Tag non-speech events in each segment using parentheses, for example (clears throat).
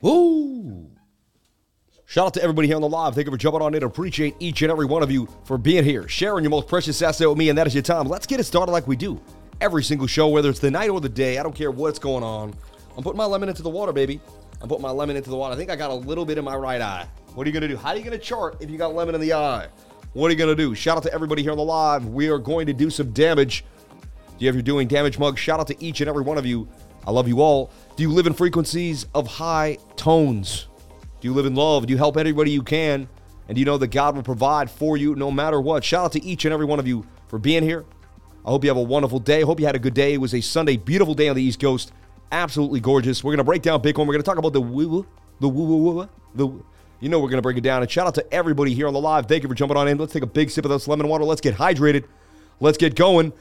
Woo! Shout out to everybody here on the live. Thank you for jumping on in. Appreciate each and every one of you for being here, sharing your most precious asset with me, and that is your time. Let's get it started like we do every single show, whether it's the night or the day. I don't care what's going on. I'm putting my lemon into the water, baby. I'm putting my lemon into the water. I think I got a little bit in my right eye. What are you gonna do? How are you gonna chart if you got lemon in the eye? What are you gonna do? Shout out to everybody here on the live. We are going to do some damage. Do you have your doing damage mug? Shout out to each and every one of you. I love you all. Do you live in frequencies of high tones? Do you live in love? Do you help anybody you can? And do you know that God will provide for you no matter what? Shout out to each and every one of you for being here. I hope you have a wonderful day. I hope you had a good day. It was a Sunday, beautiful day on the East Coast. Absolutely gorgeous. We're going to break down Bitcoin. We're going to talk about the woo woo, the woo woo woo, the you know we're going to break it down. And shout out to everybody here on the live. Thank you for jumping on in. Let's take a big sip of this lemon water. Let's get hydrated. Let's get going.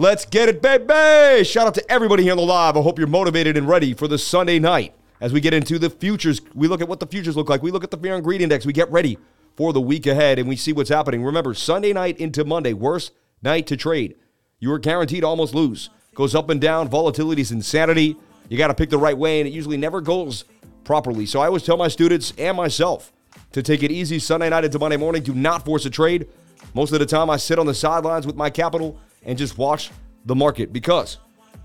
Let's get it, baby. Shout out to everybody here on the live. I hope you're motivated and ready for the Sunday night as we get into the futures. We look at what the futures look like. We look at the fear and greed index. We get ready for the week ahead and we see what's happening. Remember, Sunday night into Monday, worst night to trade. You are guaranteed to almost lose. Goes up and down. Volatility is insanity. You got to pick the right way, and it usually never goes properly. So I always tell my students and myself to take it easy Sunday night into Monday morning. Do not force a trade. Most of the time, I sit on the sidelines with my capital and just watch the market because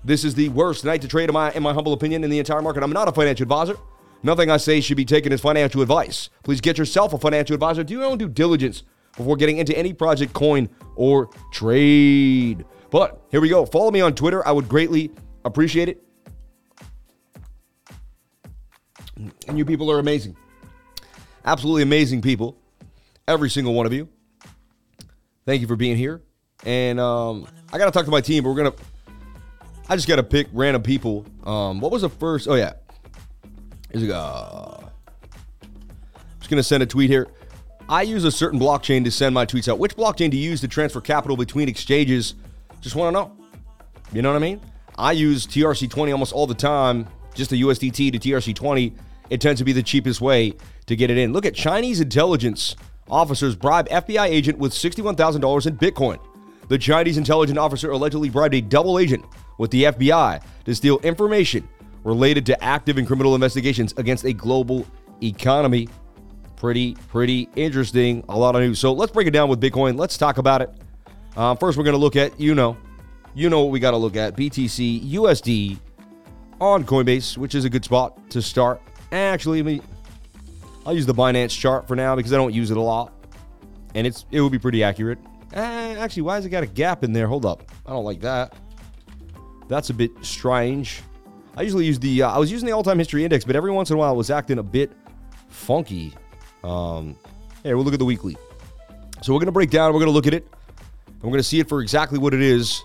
this is the worst night to trade, in my, in my humble opinion, in the entire market. I'm not a financial advisor. Nothing I say should be taken as financial advice. Please get yourself a financial advisor. Do your own due diligence before getting into any project, coin, or trade. But here we go. Follow me on Twitter. I would greatly appreciate it. And you people are amazing. Absolutely amazing people. Every single one of you. Thank you for being here. And um, I got to talk to my team, but we're going to. I just got to pick random people. Um, what was the first? Oh, yeah. Is it, uh, just going to send a tweet here. I use a certain blockchain to send my tweets out. Which blockchain do you use to transfer capital between exchanges? Just want to know. You know what I mean? I use TRC20 almost all the time, just the USDT to TRC20. It tends to be the cheapest way to get it in. Look at Chinese intelligence officers bribe FBI agent with $61,000 in Bitcoin. The Chinese intelligence officer allegedly bribed a double agent with the FBI to steal information related to active and criminal investigations against a global economy. Pretty, pretty interesting. A lot of news. So let's break it down with Bitcoin. Let's talk about it. Um, first, we're going to look at, you know, you know what we got to look at BTC, USD on Coinbase, which is a good spot to start. Actually, me, I'll use the Binance chart for now because I don't use it a lot, and it's it would be pretty accurate. Eh, actually, why has it got a gap in there? Hold up, I don't like that. That's a bit strange. I usually use the uh, I was using the all-time history index, but every once in a while it was acting a bit funky. Um, here, we'll look at the weekly. So we're gonna break down. We're gonna look at it, and we're gonna see it for exactly what it is,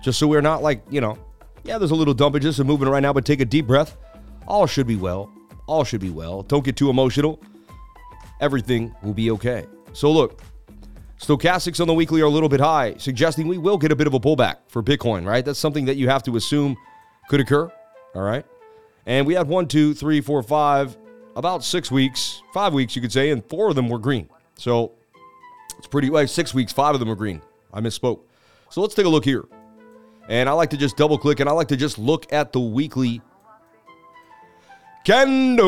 just so we're not like you know, yeah, there's a little dumpages and moving right now, but take a deep breath. All should be well. All should be well. Don't get too emotional. Everything will be okay. So look, stochastics on the weekly are a little bit high, suggesting we will get a bit of a pullback for Bitcoin, right? That's something that you have to assume could occur. All right. And we had one, two, three, four, five, about six weeks, five weeks, you could say, and four of them were green. So it's pretty like six weeks, five of them were green. I misspoke. So let's take a look here. And I like to just double click and I like to just look at the weekly candle.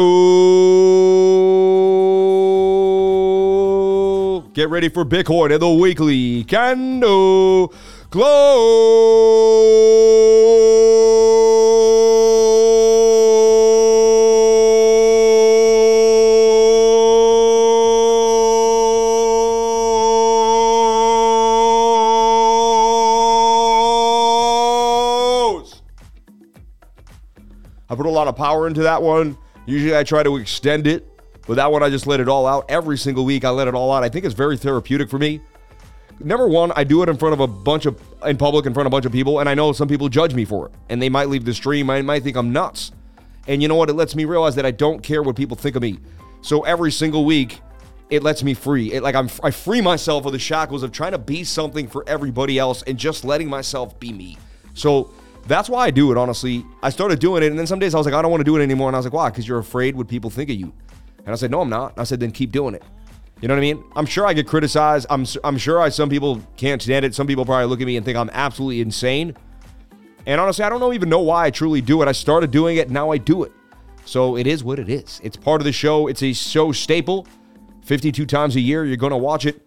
Get ready for Bitcoin and the weekly candle close. I put a lot of power into that one. Usually I try to extend it, but that one I just let it all out. Every single week I let it all out. I think it's very therapeutic for me. Number one, I do it in front of a bunch of, in public, in front of a bunch of people, and I know some people judge me for it. And they might leave the stream, I might think I'm nuts. And you know what? It lets me realize that I don't care what people think of me. So every single week, it lets me free. It like I'm I free myself of the shackles of trying to be something for everybody else and just letting myself be me. So that's why I do it, honestly. I started doing it, and then some days I was like, I don't want to do it anymore. And I was like, why? Because you're afraid what people think of you. And I said, no, I'm not. I said, then keep doing it. You know what I mean? I'm sure I get criticized. I'm I'm sure I some people can't stand it. Some people probably look at me and think I'm absolutely insane. And honestly, I don't know even know why I truly do it. I started doing it, now I do it. So it is what it is. It's part of the show. It's a show staple. 52 times a year, you're going to watch it,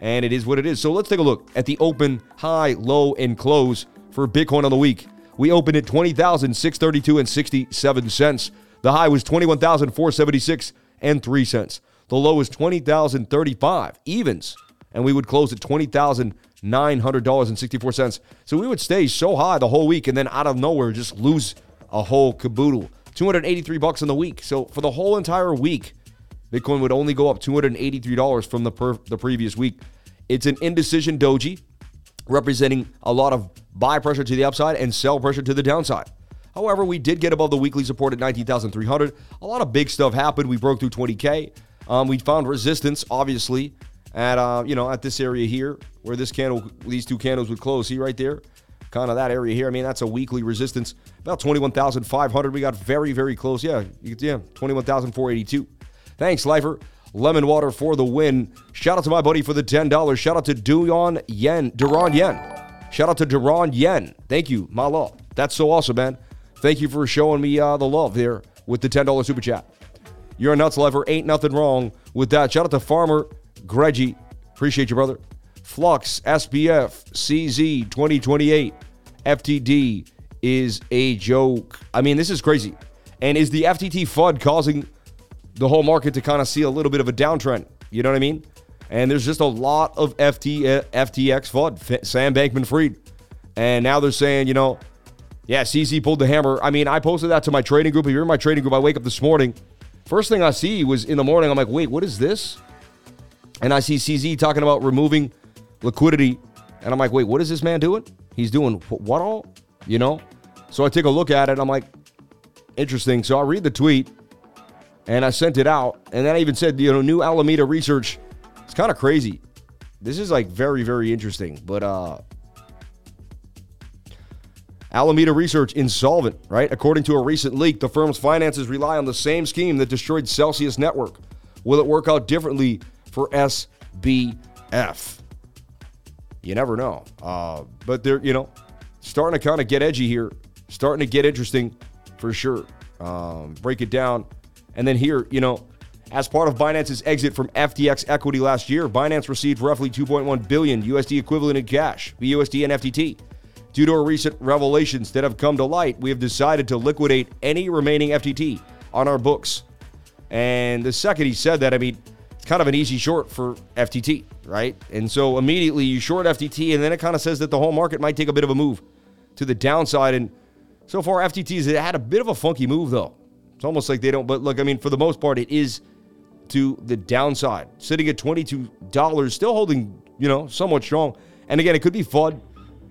and it is what it is. So let's take a look at the open, high, low, and close for Bitcoin on the week. We opened at 20,632 and 67 cents. The high was 21,476 and 3 cents. The low was 20,035 evens, and we would close at $20,900.64. So we would stay so high the whole week and then out of nowhere just lose a whole caboodle. 283 bucks in the week. So for the whole entire week, Bitcoin would only go up $283 from the per, the previous week. It's an indecision doji representing a lot of buy pressure to the upside and sell pressure to the downside. However, we did get above the weekly support at 19,300. A lot of big stuff happened. We broke through 20k. Um, we found resistance, obviously, at uh, you know at this area here where this candle, these two candles would close. See right there, kind of that area here. I mean, that's a weekly resistance. About 21,500. We got very, very close. Yeah, you yeah, 21,482. Thanks, Lifer. Lemon water for the win. Shout out to my buddy for the $10. Shout out to Duron Yen. Duron Yen. Shout out to Duron Yen. Thank you, my love. That's so awesome, man. Thank you for showing me uh, the love there with the $10 super chat. You're a nuts lover. Ain't nothing wrong with that. Shout out to Farmer Greggy. Appreciate you, brother. Flux, SPF, CZ 2028, FTD is a joke. I mean, this is crazy. And is the FTT FUD causing the whole market to kind of see a little bit of a downtrend? You know what I mean? And there's just a lot of FT, uh, FTX FUD, Sam Bankman Fried. And now they're saying, you know, yeah, CZ pulled the hammer. I mean, I posted that to my trading group. If you're in my trading group, I wake up this morning. First thing I see was in the morning, I'm like, wait, what is this? And I see CZ talking about removing liquidity. And I'm like, wait, what is this man doing? He's doing what all? You know? So I take a look at it. I'm like, interesting. So I read the tweet and I sent it out. And then I even said, you know, new Alameda research. It's kind of crazy. This is like very, very interesting. But uh Alameda Research insolvent, right? According to a recent leak, the firm's finances rely on the same scheme that destroyed Celsius Network. Will it work out differently for SBF? You never know. Uh, but they're, you know, starting to kind of get edgy here, starting to get interesting for sure. Um, break it down. And then here, you know, as part of Binance's exit from FTX equity last year, Binance received roughly 2.1 billion USD equivalent in cash, BUSD and FTT. Due to recent revelations that have come to light, we have decided to liquidate any remaining FTT on our books. And the second he said that, I mean, it's kind of an easy short for FTT, right? And so immediately you short FTT, and then it kind of says that the whole market might take a bit of a move to the downside. And so far, FTT's had a bit of a funky move, though. It's almost like they don't, but look, I mean, for the most part, it is to the downside, sitting at $22, still holding, you know, somewhat strong. And again, it could be FUD.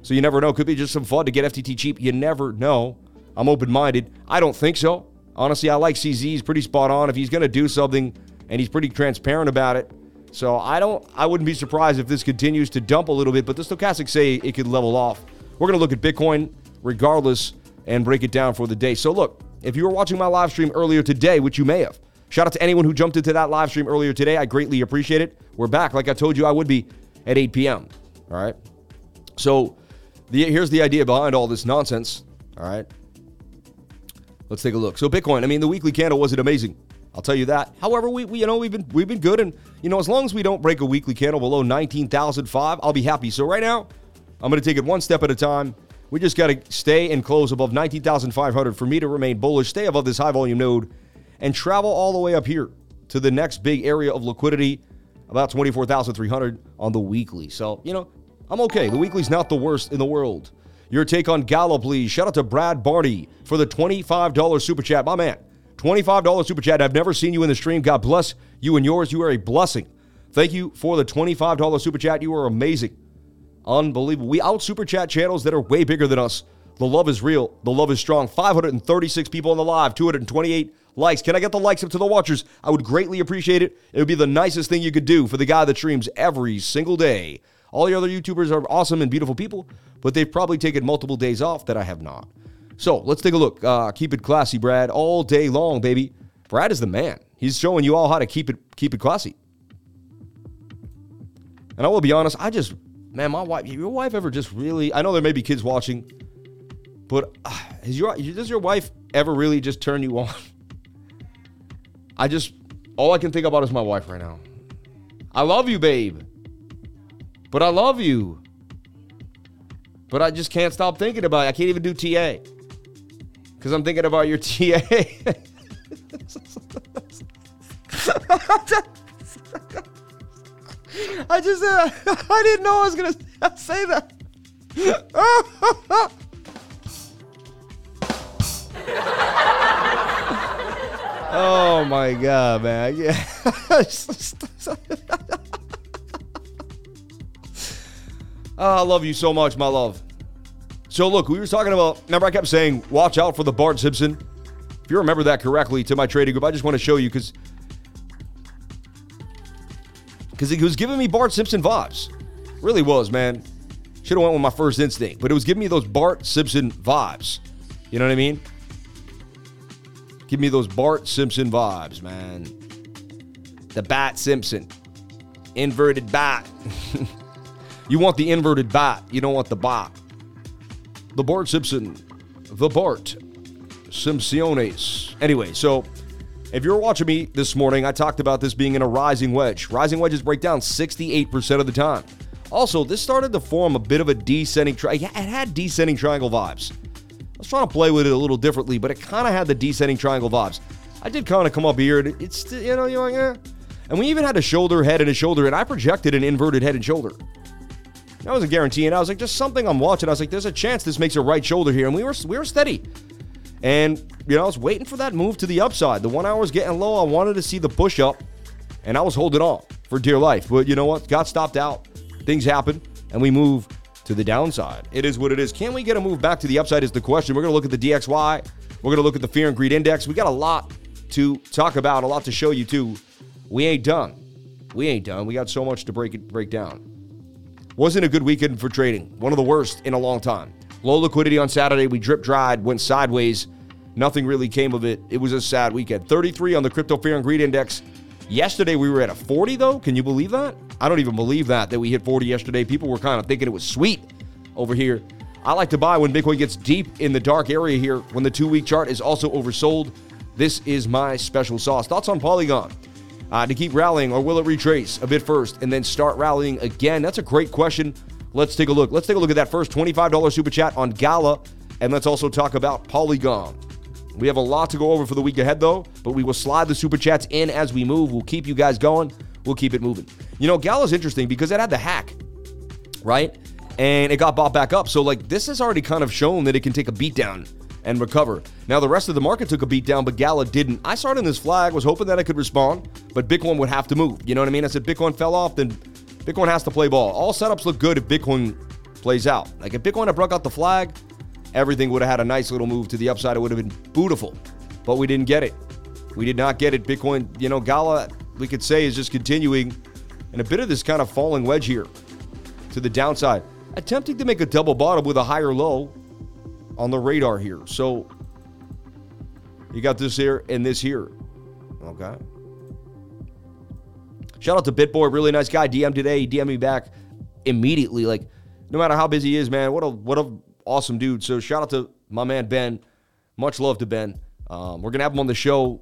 So you never know. Could be just some fun to get FTT cheap. You never know. I'm open minded. I don't think so. Honestly, I like CZ. He's pretty spot on. If he's going to do something and he's pretty transparent about it. So I don't, I wouldn't be surprised if this continues to dump a little bit, but the stochastics say it could level off. We're to look at Bitcoin regardless and break it down for the day. So look, if you were watching my live stream earlier today, which you may have, shout out to anyone who jumped into that live stream earlier today. I greatly appreciate it. We're back, like I told you I would be at 8 p.m. All right. So the, here's the idea behind all this nonsense. All right. Let's take a look. So Bitcoin, I mean, the weekly candle wasn't amazing. I'll tell you that. However, we, we, you know we've been we've been good, and you know as long as we don't break a weekly candle below nineteen thousand five, I'll be happy. So right now, I'm going to take it one step at a time. We just got to stay and close above nineteen thousand five hundred for me to remain bullish. Stay above this high volume node, and travel all the way up here to the next big area of liquidity, about twenty four thousand three hundred on the weekly. So you know I'm okay. The weekly's not the worst in the world. Your take on Gala, please. Shout out to Brad Barney for the $25 super chat. My man, $25 super chat. I've never seen you in the stream. God bless you and yours. You are a blessing. Thank you for the $25 super chat. You are amazing. Unbelievable. We out super chat channels that are way bigger than us. The love is real. The love is strong. 536 people on the live, 228 likes. Can I get the likes up to the watchers? I would greatly appreciate it. It would be the nicest thing you could do for the guy that streams every single day. All the other YouTubers are awesome and beautiful people, but they've probably taken multiple days off that I have not. So let's take a look. Uh, keep it classy, Brad, all day long, baby. Brad is the man. He's showing you all how to keep it keep it classy. And I will be honest, I just man, my wife, your wife ever just really? I know there may be kids watching, but uh, your does your wife ever really just turn you on? (laughs) I just, all I can think about is my wife right now. I love you, babe. But I love you. But I just can't stop thinking about it. I can't even do TA. Because I'm thinking about your (laughs) TA. I just, uh, (laughs) I didn't know I was going (laughs) to say that. oh my god, man! Yeah. Oh, I love you so much, my love. So look, we were talking about. Remember, I kept saying, "Watch out for the Bart Simpson." If you remember that correctly, to my trading group, I just want to show you because because he was giving me Bart Simpson vibes. Really was, man. Should have went with my first instinct, but it was giving me those Bart Simpson vibes. You know what I mean? Give me those Bart Simpson vibes, man. The Bat Simpson. Inverted bat. (laughs) you want the inverted bat. You don't want the bot. The Bart Simpson. The Bart Simpsones. Anyway, so if you're watching me this morning, I talked about this being in a rising wedge. Rising wedges break down 68% of the time. Also, this started to form a bit of a descending triangle. It had descending triangle vibes. I was trying to play with it a little differently, but it kind of had the descending triangle vibes. I did kind of come up here, and it's, you know, you're like, eh. And we even had a shoulder, head, and a shoulder, and I projected an inverted head and shoulder. That wasn't guaranteeing. I was like, just something I'm watching. I was like, there's a chance this makes a right shoulder here, and we were we were steady. And you know, I was waiting for that move to the upside. The one hour was getting low. I wanted to see the push up, and I was holding on for dear life. But you know what? Got stopped out things happen, and we move to the downside. It is what it is. Can we get a move back to the upside? Is the question. We're going to look at the DXY. We're going to look at the fear and greed index. We got a lot to talk about, a lot to show you too. We ain't done. We ain't done. We got so much to break it break down. Wasn't a good weekend for trading. One of the worst in a long time. Low liquidity on Saturday. We drip dried, went sideways. Nothing really came of it. It was a sad weekend. 33 on the crypto fear and greed index. Yesterday we were at a 40 though. Can you believe that? I don't even believe that that we hit 40 yesterday. People were kind of thinking it was sweet over here. I like to buy when Bitcoin gets deep in the dark area here when the 2-week chart is also oversold. This is my special sauce. Thoughts on Polygon? Uh, to keep rallying or will it retrace a bit first and then start rallying again? That's a great question. Let's take a look. Let's take a look at that first $25 super chat on Gala and let's also talk about Polygon. We have a lot to go over for the week ahead, though, but we will slide the super chats in as we move. We'll keep you guys going. We'll keep it moving. You know, Gala's interesting because it had the hack, right? And it got bought back up. So, like, this has already kind of shown that it can take a beat down and recover. Now, the rest of the market took a beat down, but Gala didn't. I started in this flag, was hoping that I could respond, but Bitcoin would have to move. You know what I mean? I said Bitcoin fell off, then Bitcoin has to play ball. All setups look good if Bitcoin plays out. Like, if Bitcoin had broke out the flag, everything would have had a nice little move to the upside. It would have been beautiful, but we didn't get it. We did not get it. Bitcoin, you know, Gala, we could say, is just continuing in a bit of this kind of falling wedge here to the downside, attempting to make a double bottom with a higher low on the radar here. So you got this here and this here. Okay. Shout out to BitBoy, really nice guy. DM today, he DM'd me back immediately. Like, no matter how busy he is, man, what a what a awesome dude. So shout out to my man Ben. Much love to Ben. Um, we're gonna have him on the show.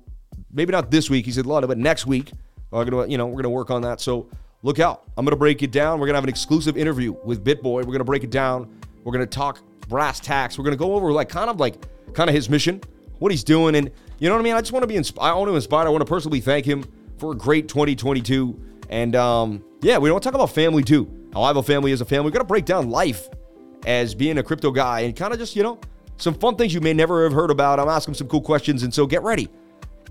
Maybe not this week. He said a lot of it next week. We're gonna, you know, we're gonna work on that. So look out. I'm gonna break it down. We're gonna have an exclusive interview with BitBoy. We're gonna break it down. We're gonna talk brass tacks. We're gonna go over like kind of like kind of his mission, what he's doing, and you know what I mean. I just want to be inspired. I want to inspire. I want to personally thank him for a great 2022. And um, yeah, we don't talk about family too. How I have a family as a family. We're gonna break down life as being a crypto guy and kind of just, you know, some fun things you may never have heard about. I'm asking some cool questions. And so get ready.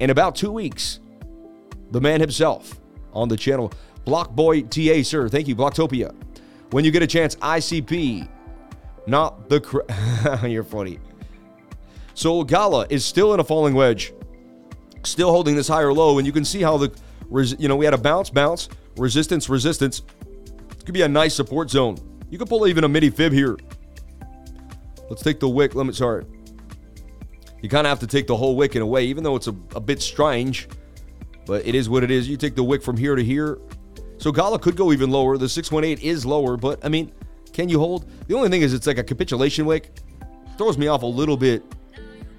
In about two weeks, the man himself on the channel, Blockboy TA, sir. Thank you, Blocktopia. When you get a chance, ICP, not the. Cr- (laughs) You're funny. So Gala is still in a falling wedge, still holding this higher low. And you can see how the, you know, we had a bounce, bounce, resistance, resistance. It could be a nice support zone. You could pull even a mini fib here. Let's take the wick. Let me, sorry. You kind of have to take the whole wick in a way, even though it's a, a bit strange. But it is what it is. You take the wick from here to here. So Gala could go even lower. The 618 is lower, but I mean, can you hold? The only thing is it's like a capitulation wick. Throws me off a little bit,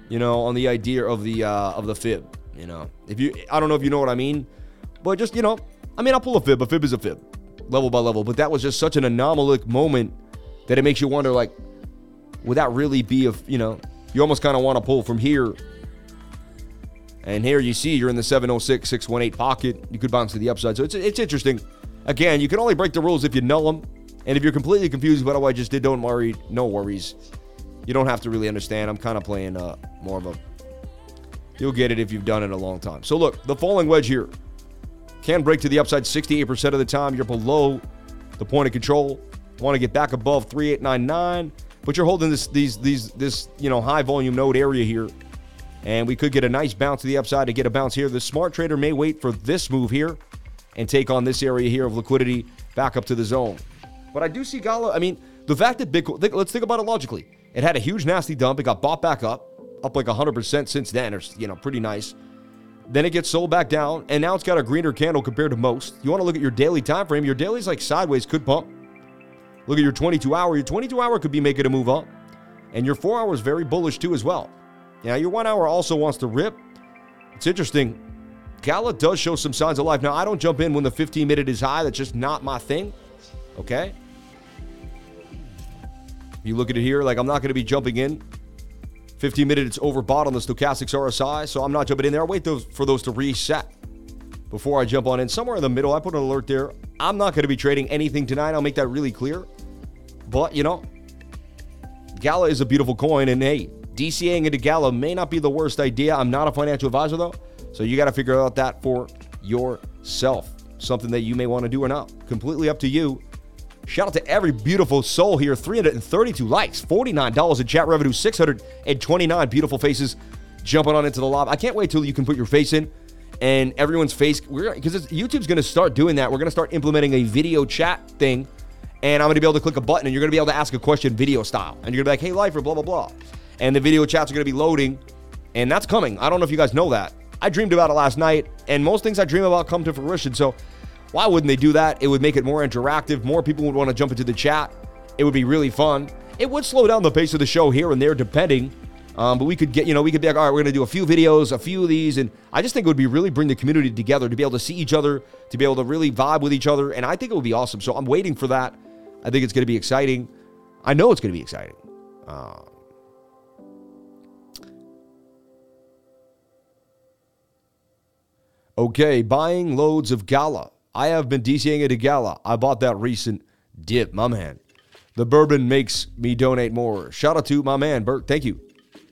you know, on the idea of the uh, of the fib. You know, if you, I don't know if you know what I mean, but just, you know, I mean, I'll pull a fib. A fib is a fib, level by level. But that was just such an anomalic moment that it makes you wonder, like, would that really be a, you know, you almost kind of want to pull from here. And here you see you're in the 706, 618 pocket. You could bounce to the upside. So it's, it's interesting. Again, you can only break the rules if you know them. And if you're completely confused about what I just did, don't worry. No worries. You don't have to really understand. I'm kind of playing uh, more of a. You'll get it if you've done it a long time. So look, the falling wedge here can break to the upside 68% of the time. You're below the point of control. Want to get back above 3899, but you're holding this these these this you know high volume node area here, and we could get a nice bounce to the upside to get a bounce here. The smart trader may wait for this move here and take on this area here of liquidity back up to the zone. But I do see Gala. I mean, the fact that Bitcoin. Let's think about it logically. It had a huge nasty dump. It got bought back up, up like 100% since then, or you know, pretty nice. Then it gets sold back down, and now it's got a greener candle compared to most. You want to look at your daily time frame. Your daily's like sideways, could pump. Look at your 22 hour. Your 22 hour could be making a move up, and your four hour is very bullish too as well. Now your one hour also wants to rip. It's interesting. Gala does show some signs of life. Now I don't jump in when the 15 minute is high. That's just not my thing. Okay. You look at it here, like I'm not going to be jumping in 15 minutes overbought on the stochastics RSI, so I'm not jumping in there. I wait those, for those to reset before I jump on in. Somewhere in the middle, I put an alert there. I'm not going to be trading anything tonight. I'll make that really clear. But, you know, Gala is a beautiful coin, and hey, DCAing into Gala may not be the worst idea. I'm not a financial advisor, though, so you got to figure out that for yourself. Something that you may want to do or not. Completely up to you. Shout out to every beautiful soul here. 332 likes, $49 in chat revenue, 629 beautiful faces jumping on into the live. I can't wait till you can put your face in and everyone's face. We're because YouTube's going to start doing that. We're going to start implementing a video chat thing, and I'm going to be able to click a button, and you're going to be able to ask a question video style, and you're going to be like, "Hey, lifer, blah blah blah," and the video chats are going to be loading, and that's coming. I don't know if you guys know that. I dreamed about it last night, and most things I dream about come to fruition. So why wouldn't they do that? It would make it more interactive. More people would want to jump into the chat. It would be really fun. It would slow down the pace of the show here and there, depending. Um, but we could get, you know, we could be like, all right, we're going to do a few videos, a few of these. And I just think it would be really bring the community together to be able to see each other, to be able to really vibe with each other. And I think it would be awesome. So I'm waiting for that. I think it's going to be exciting. I know it's going to be exciting. Uh, okay, buying loads of Gala. I have been DCing at a gala. I bought that recent dip, my man. The bourbon makes me donate more. Shout out to my man, Bert. Thank you.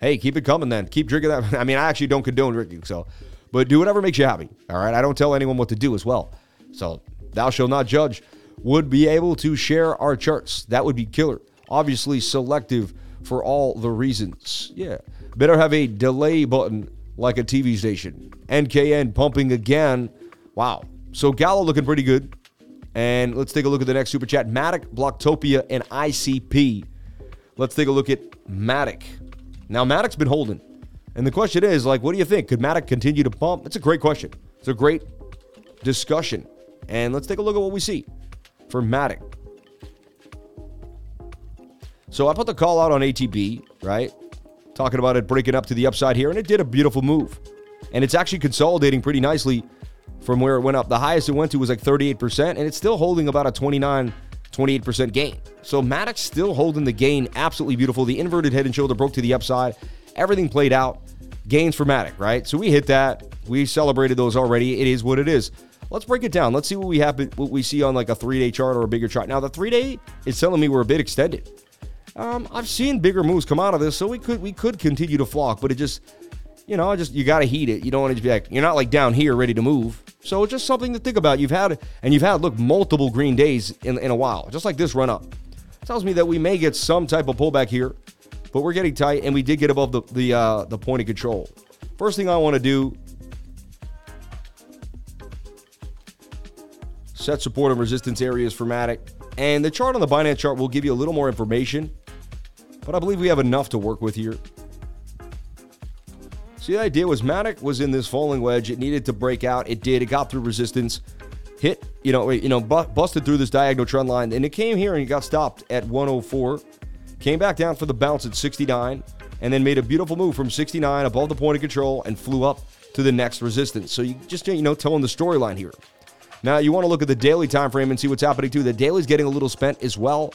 Hey, keep it coming then. Keep drinking that. (laughs) I mean, I actually don't condone drinking, so, but do whatever makes you happy. All right. I don't tell anyone what to do as well. So, thou shalt not judge. Would be able to share our charts. That would be killer. Obviously, selective for all the reasons. Yeah. Better have a delay button like a TV station. NKN pumping again. Wow. So Gala looking pretty good. And let's take a look at the next super chat. Matic, Blocktopia, and ICP. Let's take a look at Matic. Now, Matic's been holding. And the question is, like, what do you think? Could Matic continue to pump? That's a great question. It's a great discussion. And let's take a look at what we see for Matic. So I put the call out on ATB, right? Talking about it breaking up to the upside here, and it did a beautiful move. And it's actually consolidating pretty nicely from where it went up. The highest it went to was like 38%, and it's still holding about a 29, 28% gain. So Matic's still holding the gain. Absolutely beautiful. The inverted head and shoulder broke to the upside. Everything played out. Gains for Matic, right? So we hit that. We celebrated those already. It is what it is. Let's break it down. Let's see what we have, what we see on like a three-day chart or a bigger chart. Now the three-day is telling me we're a bit extended. Um, I've seen bigger moves come out of this, so we could we could continue to flock, but it just you know, just you got to heat it. You don't want to be like you're not like down here ready to move. So it's just something to think about. You've had and you've had look multiple green days in, in a while, just like this run up. tells me that we may get some type of pullback here, but we're getting tight and we did get above the the uh, the point of control. First thing I want to do set support and resistance areas for Matic. And the chart on the Binance chart will give you a little more information, but I believe we have enough to work with here. See, the idea was Matic was in this falling wedge. It needed to break out. It did. It got through resistance, hit, you know, you know, busted through this diagonal trend line, and it came here and it got stopped at 104. Came back down for the bounce at 69, and then made a beautiful move from 69 above the point of control and flew up to the next resistance. So you just you know telling the storyline here. Now you want to look at the daily time frame and see what's happening too. The daily's getting a little spent as well.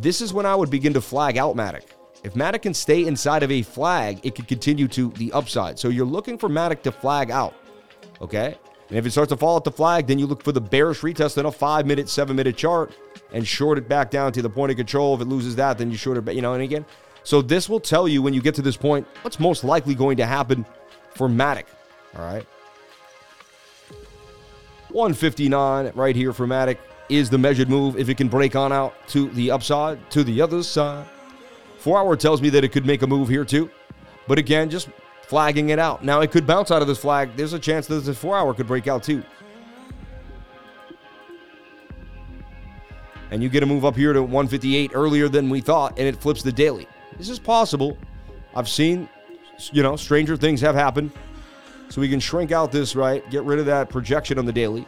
This is when I would begin to flag out Matic. If Matic can stay inside of a flag, it could continue to the upside. So you're looking for Matic to flag out. Okay? And if it starts to fall at the flag, then you look for the bearish retest on a five minute, seven minute chart and short it back down to the point of control. If it loses that, then you short it, you know, and again. So this will tell you when you get to this point what's most likely going to happen for Matic. All right. 159 right here for Matic is the measured move. If it can break on out to the upside, to the other side. Four hour tells me that it could make a move here too. But again, just flagging it out. Now it could bounce out of this flag. There's a chance that this four hour could break out too. And you get a move up here to 158 earlier than we thought, and it flips the daily. This is possible. I've seen, you know, stranger things have happened. So we can shrink out this, right? Get rid of that projection on the daily.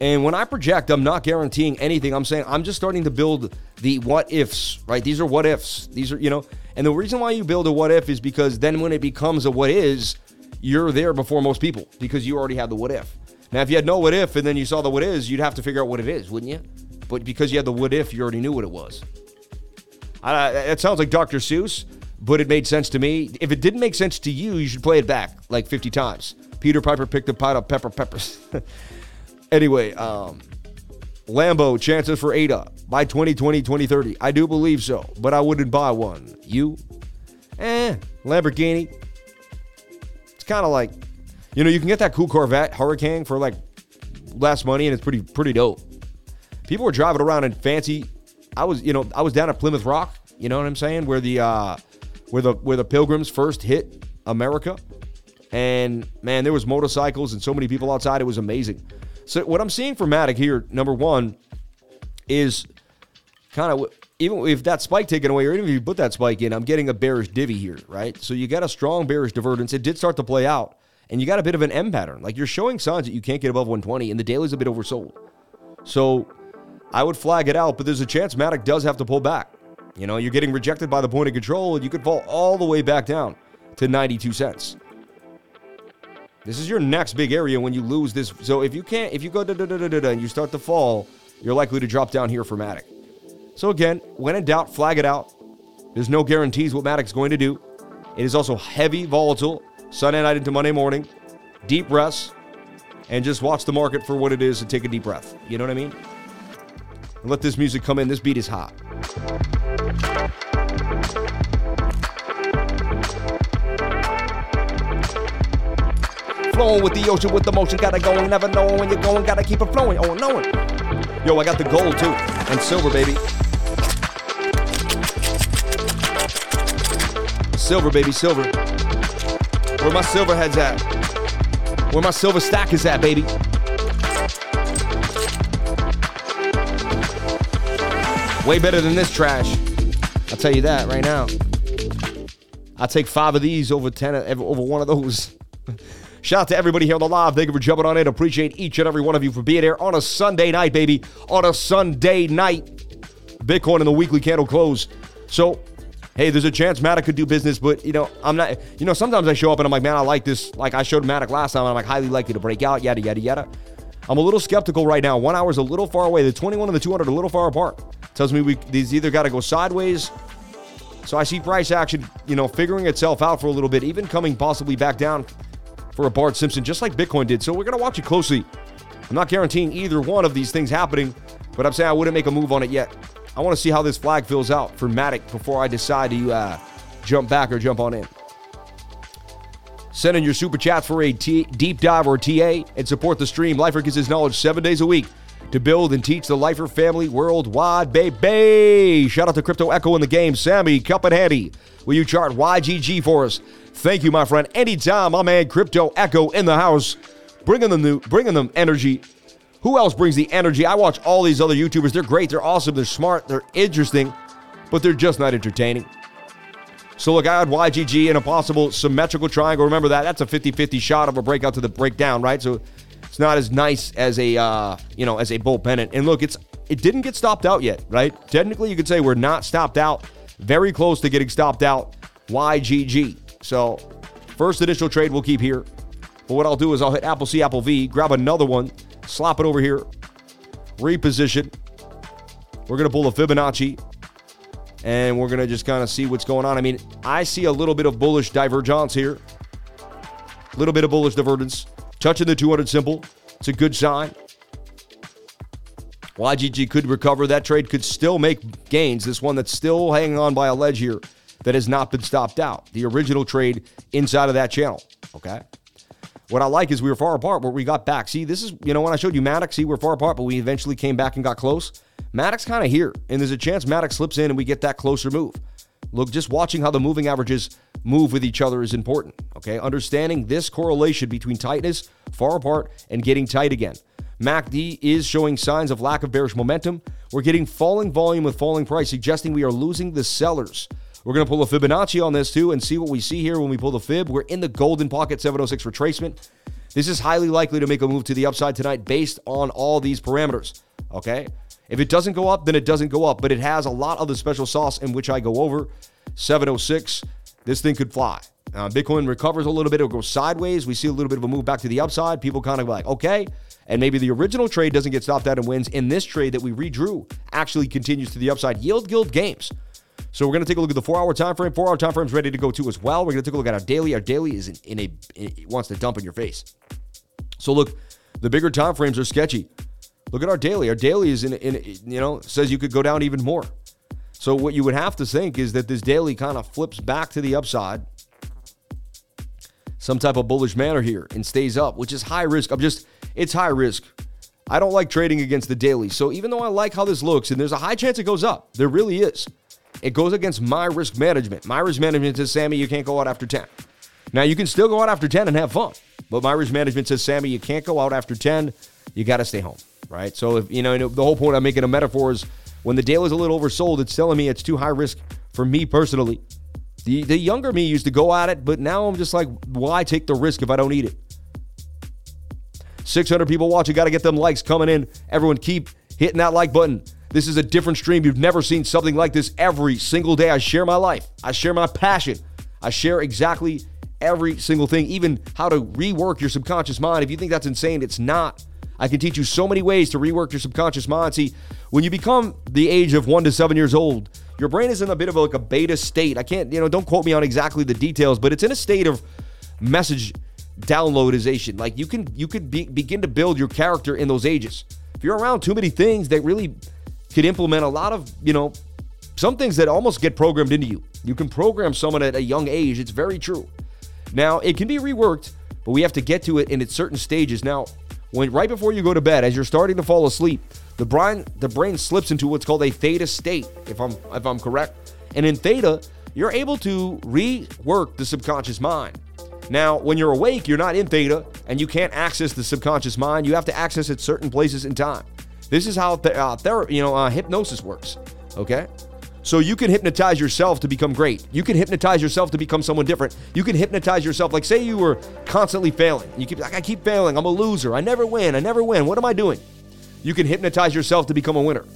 And when I project, I'm not guaranteeing anything. I'm saying I'm just starting to build the what ifs, right? These are what ifs. These are, you know, and the reason why you build a what if is because then when it becomes a what is, you're there before most people because you already have the what if. Now, if you had no what if and then you saw the what is, you'd have to figure out what it is, wouldn't you? But because you had the what if, you already knew what it was. Uh, it sounds like Dr. Seuss, but it made sense to me. If it didn't make sense to you, you should play it back like 50 times. Peter Piper picked a pot of pepper peppers. (laughs) anyway, um, Lambo chances for Ada by 2020, 2030. I do believe so, but I wouldn't buy one. You? Eh, Lamborghini. It's kind of like, you know, you can get that cool Corvette Hurricane for like less money and it's pretty pretty dope. People were driving around in fancy I was, you know, I was down at Plymouth Rock, you know what I'm saying, where the uh where the where the pilgrims first hit America. And man, there was motorcycles and so many people outside. It was amazing. So what I'm seeing for Matic here, number one, is kind of even if that spike taken away, or even if you put that spike in, I'm getting a bearish divvy here, right? So you got a strong bearish divergence. It did start to play out, and you got a bit of an M pattern. Like you're showing signs that you can't get above 120, and the daily's a bit oversold. So I would flag it out, but there's a chance Matic does have to pull back. You know, you're getting rejected by the point of control, and you could fall all the way back down to 92 cents. This is your next big area when you lose this. So if you can't, if you go da da da da da and you start to fall, you're likely to drop down here for Matic. So again, when in doubt, flag it out. There's no guarantees what Matic's going to do. It is also heavy volatile, Sunday night into Monday morning. Deep breaths, and just watch the market for what it is and take a deep breath. You know what I mean? And let this music come in. This beat is hot. Flowing with the ocean, with the motion, gotta go never know when you're going, gotta keep it flowing. Oh, knowing. Yo, I got the gold too, and silver, baby. Silver, baby, silver. Where my silver head's at? Where my silver stack is at, baby. Way better than this trash. I'll tell you that right now. I'll take five of these over ten over one of those. (laughs) Shout out to everybody here on the live. Thank you for jumping on in. Appreciate each and every one of you for being here on a Sunday night, baby. On a Sunday night. Bitcoin in the weekly candle close. So, hey, there's a chance Matic could do business, but you know, I'm not. You know, sometimes I show up and I'm like, man, I like this. Like I showed Matic last time, and I'm like highly likely to break out. Yada yada yada. I'm a little skeptical right now. One hour is a little far away. The 21 and the 200 are a little far apart. Tells me we these either got to go sideways. So I see price action, you know, figuring itself out for a little bit, even coming possibly back down for a Bart Simpson, just like Bitcoin did. So we're going to watch it closely. I'm not guaranteeing either one of these things happening, but I'm saying I wouldn't make a move on it yet. I want to see how this flag fills out for Matic before I decide to uh, jump back or jump on in. Send in your super chats for a t- deep dive or TA and support the stream. Lifer gets his knowledge seven days a week to build and teach the Lifer family worldwide, baby. Shout out to Crypto Echo in the game. Sammy, cup and handy. Will you chart YGG for us? Thank you, my friend. Anytime, my man Crypto Echo in the house, bringing them new, bringing them energy. Who else brings the energy? I watch all these other YouTubers. They're great. They're awesome. They're smart. They're interesting, but they're just not entertaining. So look, I had YGG in a possible symmetrical triangle. Remember that? That's a 50-50 shot of a breakout to the breakdown, right? So it's not as nice as a uh, you know as a bull pennant. And look, it's it didn't get stopped out yet, right? Technically, you could say we're not stopped out. Very close to getting stopped out. YGG. So First initial trade we'll keep here. But what I'll do is I'll hit Apple C, Apple V, grab another one, slap it over here, reposition. We're going to pull a Fibonacci and we're going to just kind of see what's going on. I mean, I see a little bit of bullish divergence here, a little bit of bullish divergence. Touching the 200 simple, it's a good sign. YGG could recover. That trade could still make gains. This one that's still hanging on by a ledge here that has not been stopped out. The original trade inside of that channel. Okay. What I like is we were far apart, but we got back. See, this is, you know, when I showed you Matic, see, we're far apart, but we eventually came back and got close. Matic kind of here, and there's a chance Matic slips in and we get that closer move. Look, just watching how the moving averages move with each other is important. Okay. Understanding this correlation between tightness, far apart, and getting tight again. MACD is showing signs of lack of bearish momentum. We're getting falling volume with falling price, suggesting we are losing the sellers. We're going to pull a Fibonacci on this too and see what we see here when we pull the fib. We're in the golden pocket 706 retracement. This is highly likely to make a move to the upside tonight based on all these parameters. Okay. If it doesn't go up, then it doesn't go up, but it has a lot of the special sauce in which I go over. 706, this thing could fly. Uh, Bitcoin recovers a little bit, it'll go sideways. We see a little bit of a move back to the upside. People kind of like, okay, and maybe the original trade doesn't get stopped out and wins. In this trade that we redrew, actually continues to the upside. Yield Guild Games. So we're going to take a look at the four-hour time frame. Four-hour time frame is ready to go too as well. We're going to take a look at our daily. Our daily is in, in a it wants to dump in your face. So look, the bigger time frames are sketchy. Look at our daily. Our daily is in, in you know says you could go down even more. So what you would have to think is that this daily kind of flips back to the upside, some type of bullish manner here, and stays up, which is high risk. I'm just it's high risk. I don't like trading against the daily. So even though I like how this looks, and there's a high chance it goes up, there really is. It goes against my risk management. My risk management says, Sammy, you can't go out after 10. Now, you can still go out after 10 and have fun, but my risk management says, Sammy, you can't go out after 10. You got to stay home, right? So, if you know, the whole point I'm making a metaphor is when the daily is a little oversold, it's telling me it's too high risk for me personally. The, the younger me used to go at it, but now I'm just like, why take the risk if I don't need it? 600 people watching. Got to get them likes coming in. Everyone keep hitting that like button. This is a different stream. You've never seen something like this every single day. I share my life, I share my passion, I share exactly every single thing, even how to rework your subconscious mind. If you think that's insane, it's not. I can teach you so many ways to rework your subconscious mind. See, when you become the age of one to seven years old, your brain is in a bit of like a beta state. I can't, you know, don't quote me on exactly the details, but it's in a state of message downloadization. Like you can you could be, begin to build your character in those ages. If you're around too many things that really could implement a lot of, you know, some things that almost get programmed into you. You can program someone at a young age. It's very true. Now, it can be reworked, but we have to get to it in its certain stages. Now, when right before you go to bed, as you're starting to fall asleep, the brain the brain slips into what's called a theta state, if I'm if I'm correct. And in theta, you're able to rework the subconscious mind. Now, when you're awake, you're not in theta and you can't access the subconscious mind. You have to access it certain places in time. This is how th- uh, therapy, you know, uh, hypnosis works. Okay. So you can hypnotize yourself to become great. You can hypnotize yourself to become someone different. You can hypnotize yourself. Like say you were constantly failing. You keep like I keep failing. I'm a loser. I never win. I never win. What am I doing? You can hypnotize yourself to become a winner.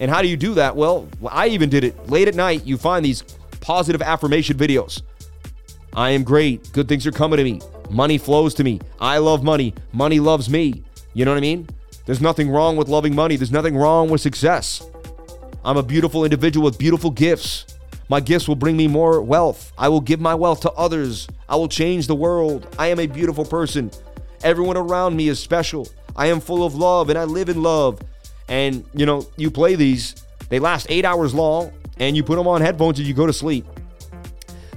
And how do you do that? Well, I even did it. Late at night, you find these positive affirmation videos. I am great. Good things are coming to me. Money flows to me. I love money. Money loves me. You know what I mean? There's nothing wrong with loving money. There's nothing wrong with success. I'm a beautiful individual with beautiful gifts. My gifts will bring me more wealth. I will give my wealth to others. I will change the world. I am a beautiful person. Everyone around me is special. I am full of love and I live in love. And, you know, you play these, they last eight hours long, and you put them on headphones and you go to sleep.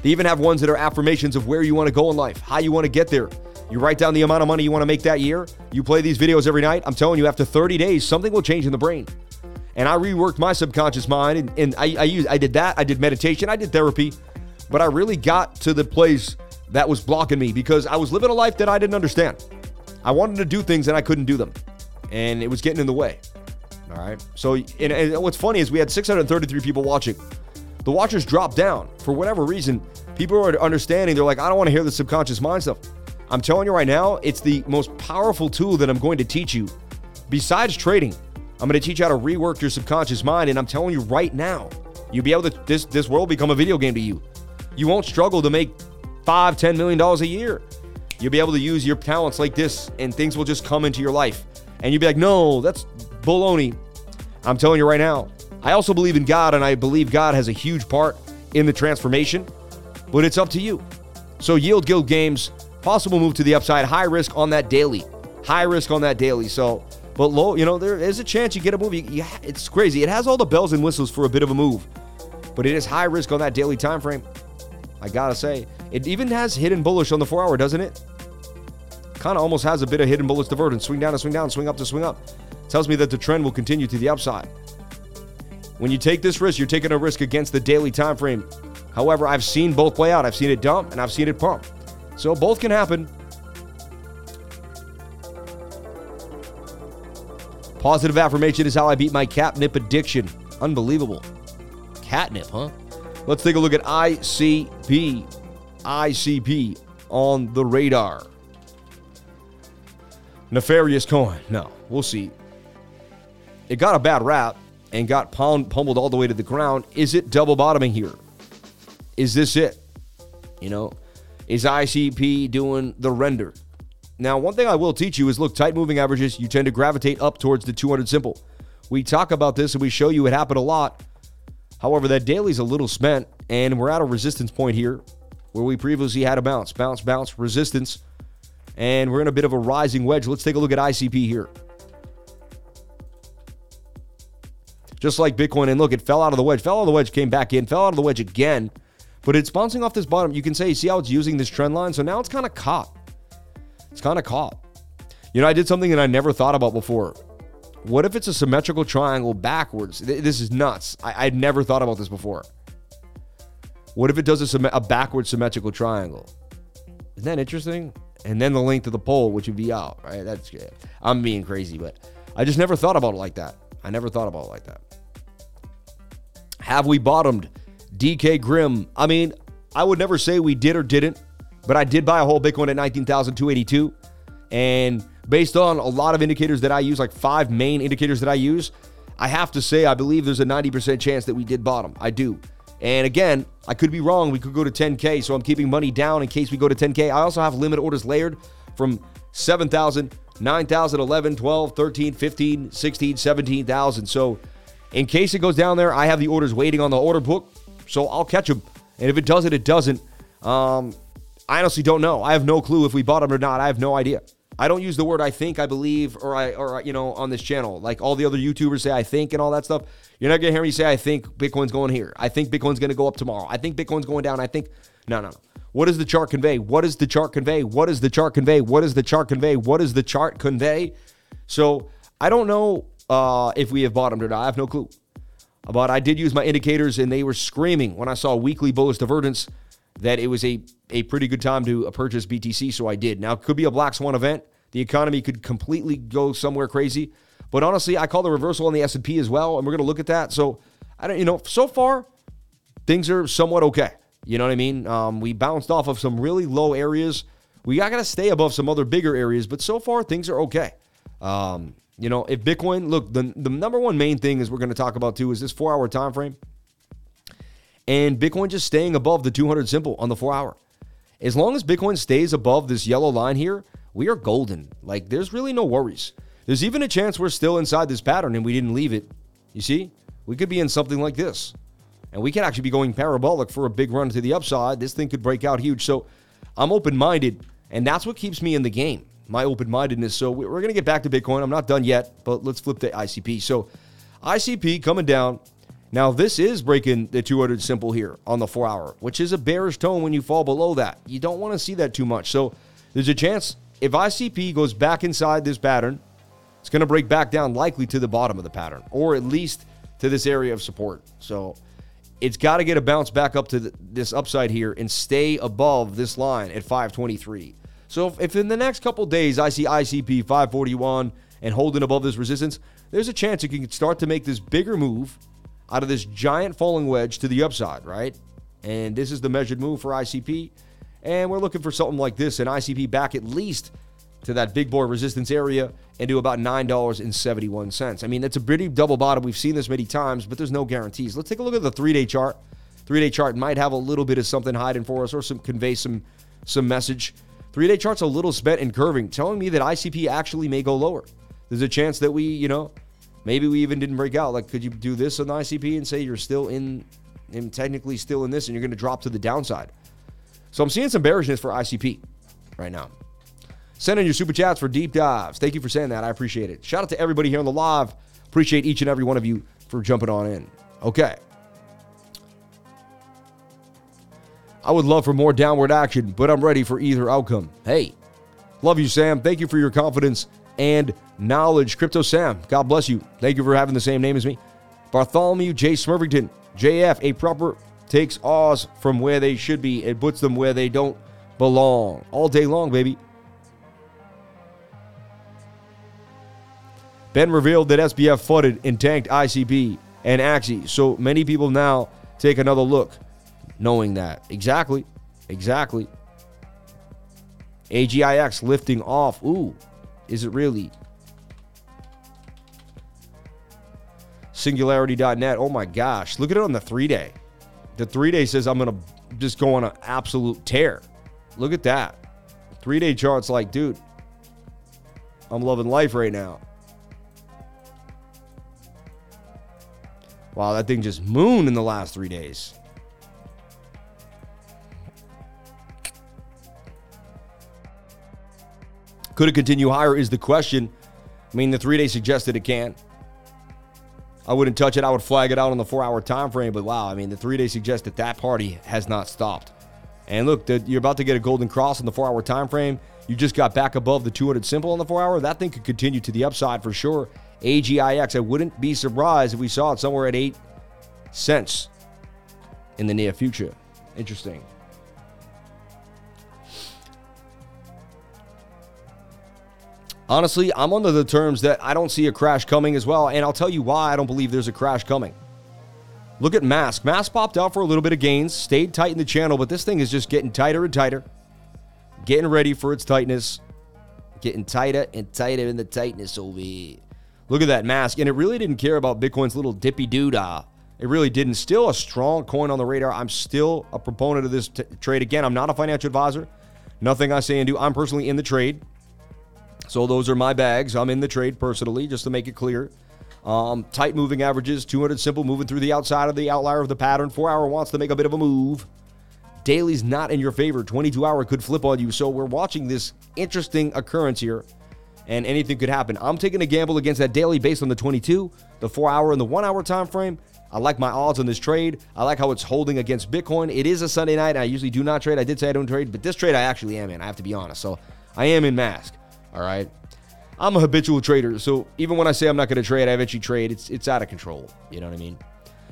They even have ones that are affirmations of where you want to go in life, how you want to get there. You write down the amount of money you want to make that year. You play these videos every night. I'm telling you, after 30 days, something will change in the brain. And I reworked my subconscious mind, and, and I, I used, I did that. I did meditation. I did therapy, but I really got to the place that was blocking me because I was living a life that I didn't understand. I wanted to do things and I couldn't do them, and it was getting in the way. All right. So, and, and what's funny is we had 633 people watching the watchers drop down for whatever reason. People are understanding. They're like, I don't want to hear the subconscious mind stuff. I'm telling you right now, it's the most powerful tool that I'm going to teach you. Besides trading, I'm going to teach you how to rework your subconscious mind. And I'm telling you right now, you'll be able to this this world become a video game to you. You won't struggle to make five, ten million dollars a year. You'll be able to use your talents like this, and things will just come into your life. And you'll be like, no, that's baloney. I'm telling you right now. I also believe in God, and I believe God has a huge part in the transformation, but it's up to you. So, Yield Guild Games, possible move to the upside, high risk on that daily. High risk on that daily. So, but low, you know, there is a chance you get a move. You, you, it's crazy. It has all the bells and whistles for a bit of a move, but it is high risk on that daily time frame. I gotta say, it even has hidden bullish on the four hour, doesn't it? Kind of almost has a bit of hidden bullish divergence. Swing down to swing down, swing up to swing up. Tells me that the trend will continue to the upside. When you take this risk, you're taking a risk against the daily time frame. However, I've seen both play out. I've seen it dump and I've seen it pump. So both can happen. Positive affirmation is how I beat my catnip addiction. Unbelievable. Catnip, huh? Let's take a look at ICP. ICP on the radar. Nefarious coin. No, we'll see. It got a bad rap and got pound, pummeled all the way to the ground. Is it double bottoming here? Is this it? You know, is ICP doing the render? Now, one thing I will teach you is look, tight moving averages, you tend to gravitate up towards the 200 simple. We talk about this and we show you it happened a lot. However, that daily's a little spent, and we're at a resistance point here where we previously had a bounce, bounce, bounce, resistance, and we're in a bit of a rising wedge. Let's take a look at ICP here. Just like Bitcoin, and look, it fell out of the wedge, fell out of the wedge, came back in, fell out of the wedge again, but it's bouncing off this bottom. You can say, see how it's using this trend line? So now it's kind of caught. It's kind of caught. You know, I did something that I never thought about before. What if it's a symmetrical triangle backwards? This is nuts. I, would never thought about this before. What if it does a, a backward symmetrical triangle? Isn't that interesting? And then the length of the pole, which would be out, right? That's good. I'm being crazy, but I just never thought about it like that. I never thought about it like that. Have we bottomed? DK Grim. I mean, I would never say we did or didn't. But I did buy a whole Bitcoin at 19,282. And based on a lot of indicators that I use, like five main indicators that I use, I have to say I believe there's a 90% chance that we did bottom. I do. And again, I could be wrong. We could go to 10K. So I'm keeping money down in case we go to 10K. I also have limit orders layered from 7,000, 9,000, 11, 12, 13, 15, 16, 17,000. So in case it goes down there, I have the orders waiting on the order book. So I'll catch them. And if it does it, it doesn't. Um, I honestly don't know. I have no clue if we bought them or not. I have no idea. I don't use the word I think, I believe, or I, or you know, on this channel. Like all the other YouTubers say, I think and all that stuff. You're not gonna hear me say, I think Bitcoin's going here. I think Bitcoin's gonna go up tomorrow. I think Bitcoin's going down. I think, no, no, no. What does the chart convey? What does the chart convey? What does the chart convey? What does the chart convey? What does the chart convey? So I don't know uh, if we have bottomed or not. I have no clue. But I did use my indicators, and they were screaming when I saw weekly bullish divergence that it was a, a pretty good time to purchase BTC, so I did. Now, it could be a black swan event. The economy could completely go somewhere crazy. But honestly, I call the reversal on the S&P as well, and we're going to look at that. So, I don't, you know, so far, things are somewhat okay. You know what I mean? Um, we bounced off of some really low areas. We got to stay above some other bigger areas, but so far, things are okay. Um, you know, if Bitcoin, look, the, the number one main thing is we're going to talk about too is this four hour time frame and Bitcoin just staying above the 200 simple on the four hour. As long as Bitcoin stays above this yellow line here, we are golden. Like, there's really no worries. There's even a chance we're still inside this pattern and we didn't leave it. You see, we could be in something like this. And we could actually be going parabolic for a big run to the upside. This thing could break out huge. So I'm open minded, and that's what keeps me in the game, my open mindedness. So we're going to get back to Bitcoin. I'm not done yet, but let's flip to ICP. So ICP coming down now, this is breaking the 200 simple here on the four hour, which is a bearish tone when you fall below that. You don't want to see that too much. So there's a chance if ICP goes back inside this pattern, it's going to break back down likely to the bottom of the pattern or at least to this area of support. So it's got to get a bounce back up to the, this upside here and stay above this line at 523. So if, if in the next couple days I see ICP 541 and holding above this resistance, there's a chance it can start to make this bigger move out of this giant falling wedge to the upside, right? And this is the measured move for ICP. And we're looking for something like this an ICP back at least to that big boy resistance area and do about $9.71. I mean, that's a pretty double bottom. We've seen this many times, but there's no guarantees. Let's take a look at the three day chart. Three day chart might have a little bit of something hiding for us or some convey some some message. Three day chart's a little spent and curving, telling me that ICP actually may go lower. There's a chance that we, you know, maybe we even didn't break out. Like, could you do this on the ICP and say you're still in, and technically still in this, and you're going to drop to the downside? So I'm seeing some bearishness for ICP right now. Send in your super chats for deep dives. Thank you for saying that. I appreciate it. Shout out to everybody here on the live. Appreciate each and every one of you for jumping on in. Okay. I would love for more downward action, but I'm ready for either outcome. Hey, love you, Sam. Thank you for your confidence and knowledge. Crypto Sam, God bless you. Thank you for having the same name as me. Bartholomew J. Smurvington, JF, a proper takes Oz from where they should be and puts them where they don't belong. All day long, baby. Ben revealed that SBF fudded and tanked ICP and Axie, so many people now take another look knowing that. Exactly. Exactly. AGIX lifting off. Ooh, is it really? SingularityNET. Oh my gosh. Look at it on the three day. The three day says I'm going to just go on an absolute tear. Look at that. Three day chart's like, dude, I'm loving life right now. Wow, that thing just mooned in the last three days. Could it continue higher? Is the question. I mean, the three day suggested it can. I wouldn't touch it. I would flag it out on the four hour time frame. But wow, I mean, the three day suggests that that party has not stopped. And look, the, you're about to get a golden cross on the four hour time frame. You just got back above the 200 simple on the four hour. That thing could continue to the upside for sure. AGIX, I wouldn't be surprised if we saw it somewhere at 8 cents in the near future. Interesting. Honestly, I'm under the terms that I don't see a crash coming as well, and I'll tell you why I don't believe there's a crash coming. Look at Mask. Mask popped out for a little bit of gains, stayed tight in the channel, but this thing is just getting tighter and tighter. Getting ready for its tightness. Getting tighter and tighter in the tightness over here. Look at that mask. And it really didn't care about Bitcoin's little dippy doodah. It really didn't. Still a strong coin on the radar. I'm still a proponent of this t- trade. Again, I'm not a financial advisor. Nothing I say and do. I'm personally in the trade. So those are my bags. I'm in the trade personally, just to make it clear. Um, tight moving averages, 200 simple, moving through the outside of the outlier of the pattern. Four hour wants to make a bit of a move. Daily's not in your favor. 22 hour could flip on you. So we're watching this interesting occurrence here, and anything could happen. I'm taking a gamble against that daily based on the 22, the four hour, and the one hour time frame. I like my odds on this trade. I like how it's holding against Bitcoin. It is a Sunday night. I usually do not trade. I did say I don't trade, but this trade I actually am in. I have to be honest. So I am in mask. All right. I'm a habitual trader, so even when I say I'm not going to trade, I eventually trade. It's it's out of control. You know what I mean?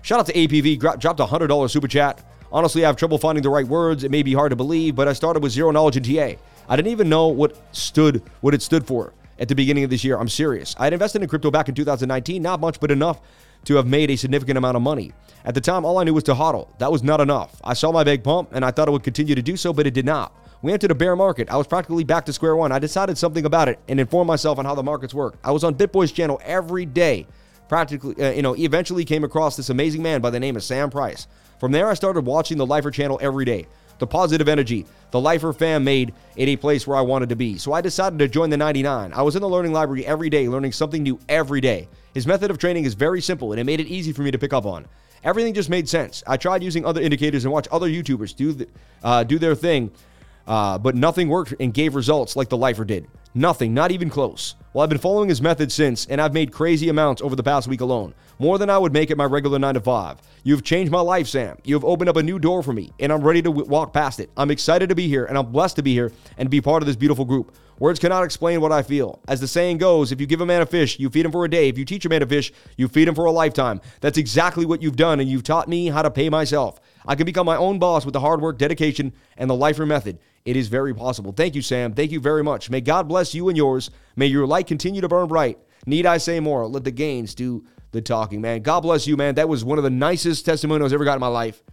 Shout out to APV, dropped a hundred dollar super chat. Honestly, I have trouble finding the right words. It may be hard to believe, but I started with zero knowledge in TA. I didn't even know what stood what it stood for at the beginning of this year. I'm serious. I had invested in crypto back in 2019, not much, but enough to have made a significant amount of money. At the time, all I knew was to hodl. That was not enough. I saw my big pump, and I thought it would continue to do so, but it did not. We entered a bear market. I was practically back to square one. I decided something about it and informed myself on how the markets work. I was on BitBoy's channel every day. Practically, uh, you know, eventually came across this amazing man by the name of Sam Price. From there, I started watching the Lifer channel every day. The positive energy the Lifer fam made it a place where I wanted to be. So I decided to join the 99. I was in the learning library every day, learning something new every day. His method of training is very simple, and it made it easy for me to pick up on. Everything just made sense. I tried using other indicators and watch other YouTubers do the, uh, do their thing uh, but nothing worked and gave results like the Lifer did. Nothing, not even close. Well, I've been following his method since, and I've made crazy amounts over the past week alone. More than I would make at my regular 9 to 5. You've changed my life, Sam. You've opened up a new door for me, and I'm ready to w- walk past it. I'm excited to be here, and I'm blessed to be here and be part of this beautiful group. Words cannot explain what I feel. As the saying goes, if you give a man a fish, you feed him for a day. If you teach a man to fish, you feed him for a lifetime. That's exactly what you've done, and you've taught me how to pay myself. I can become my own boss with the hard work, dedication, and the lifer method. It is very possible. Thank you, Sam. Thank you very much. May God bless you and yours. May your light continue to burn bright. Need I say more? Let the gains do the talking, man. God bless you, man. That was one of the nicest testimonials I've ever got in my life.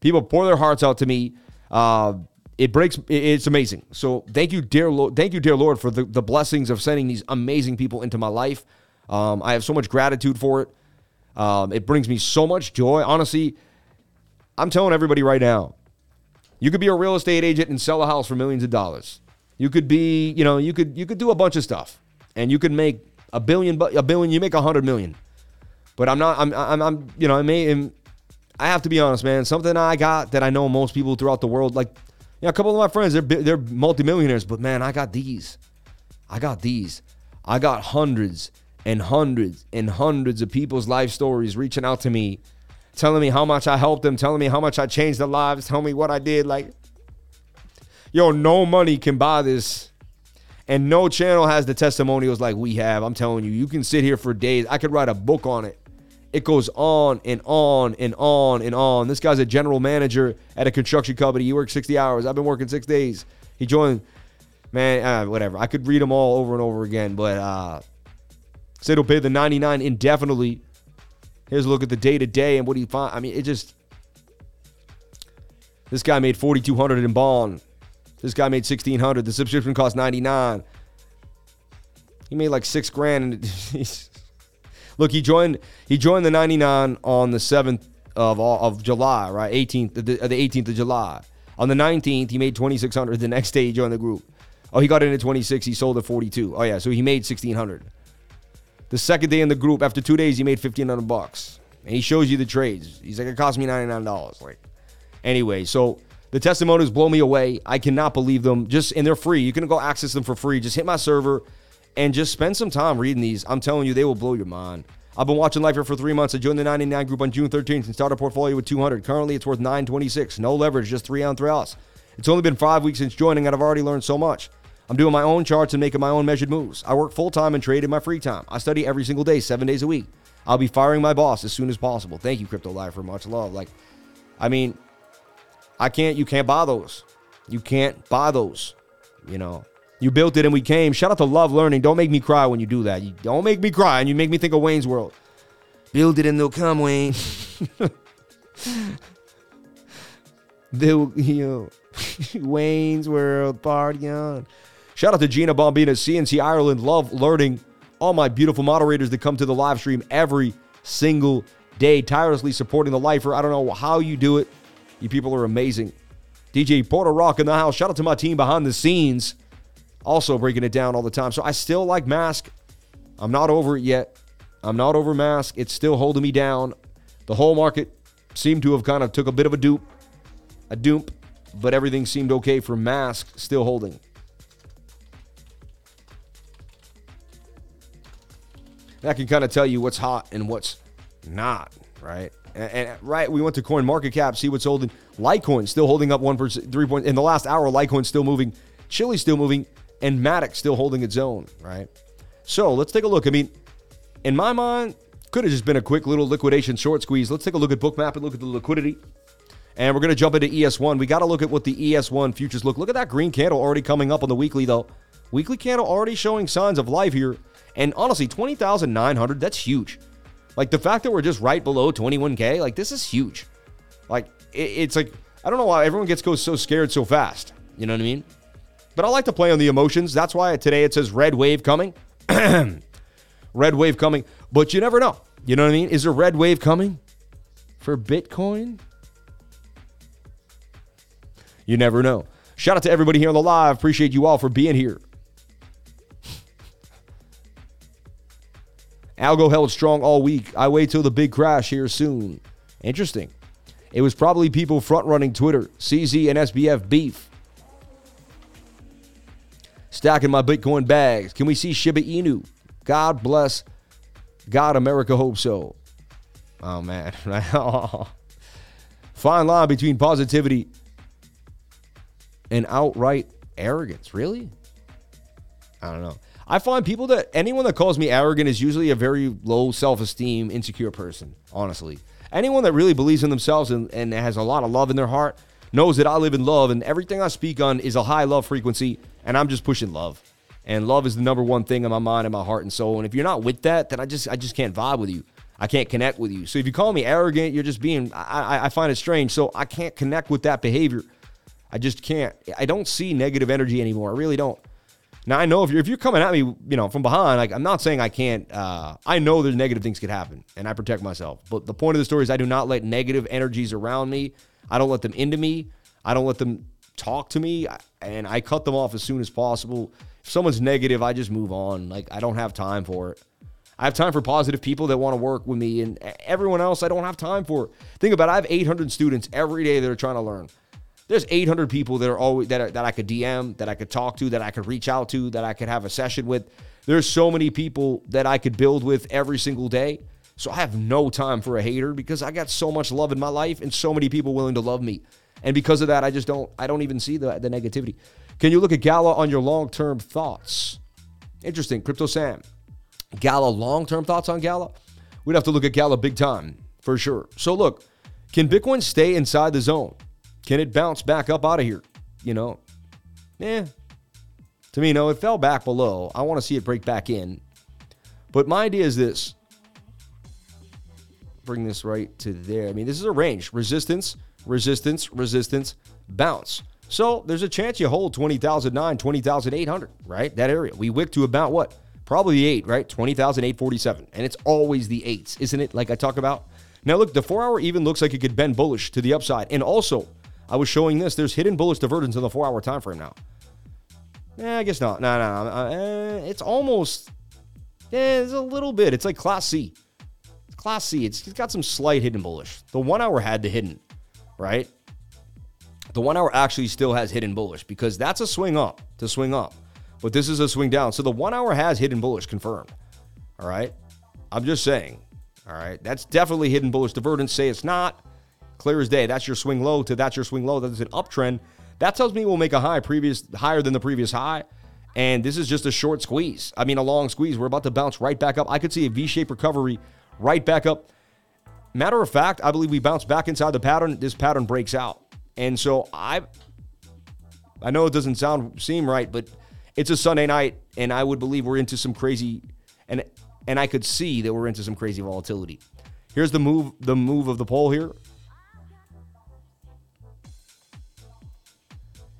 People pour their hearts out to me. Uh, it breaks. It's amazing. So thank you, dear Lord. Thank you, dear Lord, for the, the blessings of sending these amazing people into my life. Um, I have so much gratitude for it. Um, it brings me so much joy. Honestly, I'm telling everybody right now, you could be a real estate agent and sell a house for millions of dollars. You could be, you know, you could you could do a bunch of stuff, and you could make a billion, a billion. You make a hundred million. But I'm not. I'm. I'm. I'm you know. I may. I have to be honest, man. Something I got that I know most people throughout the world, like, you know, a couple of my friends, they're they're multimillionaires, but man, I got these. I got these. I got hundreds and hundreds and hundreds of people's life stories reaching out to me, telling me how much I helped them, telling me how much I changed their lives, telling me what I did. Like, yo, no money can buy this. And no channel has the testimonials like we have. I'm telling you, you can sit here for days. I could write a book on it. It goes on and on and on and on. This guy's a general manager at a construction company. He works 60 hours. I've been working six days. He joined, man, uh, whatever. I could read them all over and over again, but uh, said he'll pay the 99 indefinitely. Here's a look at the day to day and what he find. I mean, it just. This guy made 4,200 in bond. This guy made 1,600. The subscription cost 99. He made like six grand. And (laughs) Look, he joined he joined the 99 on the 7th of of July, right? 18th the, the 18th of July. On the 19th, he made 2600. The next day, he joined the group. Oh, he got in at 26. He sold at 42. Oh yeah, so he made 1600. The second day in the group, after two days, he made 1500 bucks. And he shows you the trades. He's like, it cost me $99. Like, anyway, so the testimonials blow me away. I cannot believe them. Just and they're free. You can go access them for free. Just hit my server and just spend some time reading these. I'm telling you, they will blow your mind. I've been watching Lifer for three months. I joined the 99 group on June 13th and started a portfolio with 200. Currently, it's worth 926. No leverage, just three on three outs. It's only been five weeks since joining, and I've already learned so much. I'm doing my own charts and making my own measured moves. I work full time and trade in my free time. I study every single day, seven days a week. I'll be firing my boss as soon as possible. Thank you, Crypto Lifer. Much love. Like, I mean, I can't. You can't buy those. You can't buy those. You know, you built it and we came. Shout out to Love Learning. Don't make me cry when you do that. You don't make me cry and you make me think of Wayne's World. Build it and they'll come, Wayne. (laughs) they'll, you know, (laughs) Wayne's World, party on. Shout out to Gina Bombina, CNC Ireland. Love learning. All my beautiful moderators that come to the live stream every single day, tirelessly supporting the lifer. I don't know how you do it. You people are amazing. DJ Porter Rock in the house. Shout out to my team behind the scenes also breaking it down all the time. So I still like Mask. I'm not over it yet. I'm not over Mask. It's still holding me down. The whole market seemed to have kind of took a bit of a dupe, a dupe, but everything seemed okay for Mask still holding. That can kind of tell you what's hot and what's not, right? And, and, right, we went to Coin Market Cap, see what's holding. Litecoin still holding up one percent, three point. In the last hour, Litecoin still moving. Chile still moving and Matic still holding its own, right? So let's take a look. I mean, in my mind, could have just been a quick little liquidation short squeeze. Let's take a look at Bookmap and look at the liquidity. And we're going to jump into ES1. We got to look at what the ES1 futures look. Look at that green candle already coming up on the weekly, though. Weekly candle already showing signs of life here. And honestly, 20,900, that's huge. Like the fact that we're just right below 21K, like this is huge. Like it, it's like, I don't know why everyone gets so scared so fast. You know what I mean? But I like to play on the emotions. That's why today it says red wave coming. (clears throat) red wave coming. But you never know. You know what I mean? Is a red wave coming for Bitcoin? You never know. Shout out to everybody here on the live. Appreciate you all for being here. Algo held strong all week. I wait till the big crash here soon. Interesting. It was probably people front running Twitter, CZ and SBF beef. Stacking my Bitcoin bags. Can we see Shiba Inu? God bless. God, America hope so. Oh, man. (laughs) Fine line between positivity and outright arrogance. Really? I don't know. I find people that anyone that calls me arrogant is usually a very low self esteem, insecure person, honestly. Anyone that really believes in themselves and, and has a lot of love in their heart knows that I live in love and everything I speak on is a high love frequency and I'm just pushing love. And love is the number one thing in my mind and my heart and soul. And if you're not with that, then I just I just can't vibe with you. I can't connect with you. So if you call me arrogant, you're just being I, I find it strange. So I can't connect with that behavior. I just can't. I don't see negative energy anymore. I really don't. Now I know if you're if you're coming at me, you know, from behind, like I'm not saying I can't. Uh, I know there's negative things could happen, and I protect myself. But the point of the story is I do not let negative energies around me. I don't let them into me. I don't let them talk to me, and I cut them off as soon as possible. If someone's negative, I just move on. Like I don't have time for it. I have time for positive people that want to work with me, and everyone else I don't have time for. Think about it. I have 800 students every day that are trying to learn. There's 800 people that are always that, are, that I could DM, that I could talk to, that I could reach out to, that I could have a session with. There's so many people that I could build with every single day. So I have no time for a hater because I got so much love in my life and so many people willing to love me. And because of that, I just don't I don't even see the, the negativity. Can you look at Gala on your long-term thoughts? Interesting. Crypto Sam. Gala long-term thoughts on Gala? We'd have to look at Gala big time for sure. So look, can Bitcoin stay inside the zone? Can it bounce back up out of here? You know, yeah. To me, no, it fell back below. I want to see it break back in. But my idea is this bring this right to there. I mean, this is a range resistance, resistance, resistance, bounce. So there's a chance you hold 20,009, 20,800, right? That area. We wick to about what? Probably the eight, right? 20,847. And it's always the eights, isn't it? Like I talk about. Now, look, the four hour even looks like it could bend bullish to the upside. And also, I was showing this. There's hidden bullish divergence in the four hour time frame now. Yeah, I guess not. No, no, no. Uh, eh, it's almost. Yeah, it's a little bit. It's like Class C. It's Class C. It's, it's got some slight hidden bullish. The one hour had the hidden, right? The one hour actually still has hidden bullish because that's a swing up to swing up, but this is a swing down. So the one hour has hidden bullish confirmed. All right. I'm just saying. All right. That's definitely hidden bullish divergence. Say it's not clear as day. That's your swing low to that's your swing low. That's an uptrend. That tells me we'll make a high previous higher than the previous high. And this is just a short squeeze. I mean, a long squeeze. We're about to bounce right back up. I could see a V-shaped recovery right back up. Matter of fact, I believe we bounce back inside the pattern. This pattern breaks out. And so I I know it doesn't sound seem right, but it's a Sunday night, and I would believe we're into some crazy and and I could see that we're into some crazy volatility. Here's the move, the move of the pole here.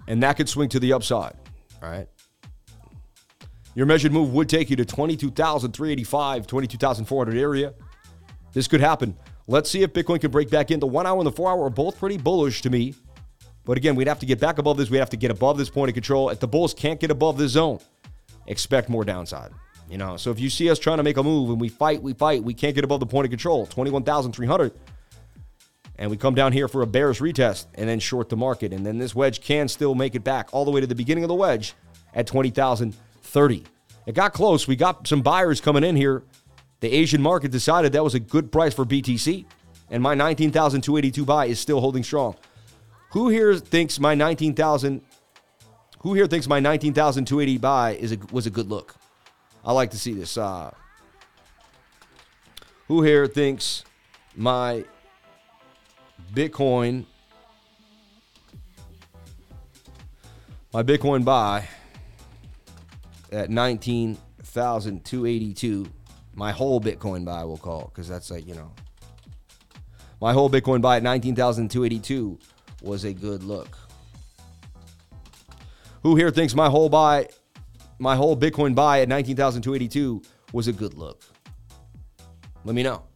And that could swing to the upside. All right. Your measured move would take you to 22,385, 22,400 area. This could happen. Let's see if Bitcoin can break back in. The one hour and the four hour are both pretty bullish to me. But again, we'd have to get back above this. We'd have to get above this point of control. If the bulls can't get above this zone, expect more downside. You know, so if you see us trying to make a move and we fight, we fight, we can't get above the point of control, 21,300 and we come down here for a bearish retest and then short the market. And then this wedge can still make it back all the way to the beginning of the wedge at 20,030. It got close. We got some buyers coming in here. The Asian market decided that was a good price for BTC, and my 19,282 buy is still holding strong. Who here thinks my 19,000 Who here thinks my 19,280 buy is a, was a good look? I like to see this. Uh, who here thinks my Bitcoin, my Bitcoin buy at 19,282. My whole Bitcoin buy, we'll call it, because that's like, you know, my whole Bitcoin buy at 19,282 was a good look. Who here thinks my whole buy, my whole Bitcoin buy at 19,282 was a good look? Let me know.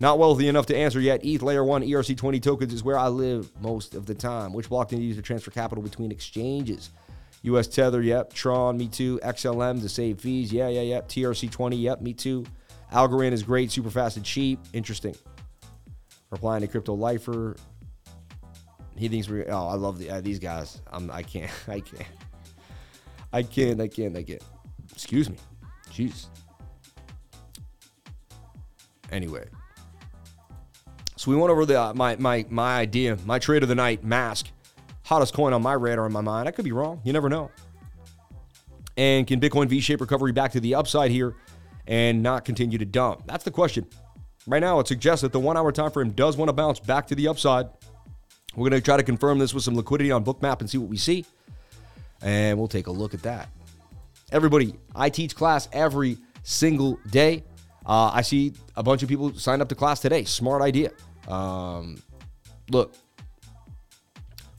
Not wealthy enough to answer yet. ETH Layer 1 ERC20 tokens is where I live most of the time. Which blockchain do you use to transfer capital between exchanges? US Tether, yep. Tron, me too. XLM to save fees, yeah, yeah, yeah. TRC20, yep, me too. Algorand is great, super fast and cheap. Interesting. Replying to Crypto Lifer. He thinks we're, oh, I love the, uh, these guys. I'm, I can't, (laughs) I can't. I can't, I can't, I can't. Excuse me. Jeez. Anyway. So we went over the uh, my my my idea, my trade of the night, mask, hottest coin on my radar in my mind. I could be wrong. You never know. And can Bitcoin V-shape recovery back to the upside here and not continue to dump? That's the question. Right now, it suggests that the one-hour time frame does want to bounce back to the upside. We're going to try to confirm this with some liquidity on Bookmap and see what we see. And we'll take a look at that. Everybody, I teach class every single day. Uh, I see a bunch of people signed up to class today. Smart idea. Um, look,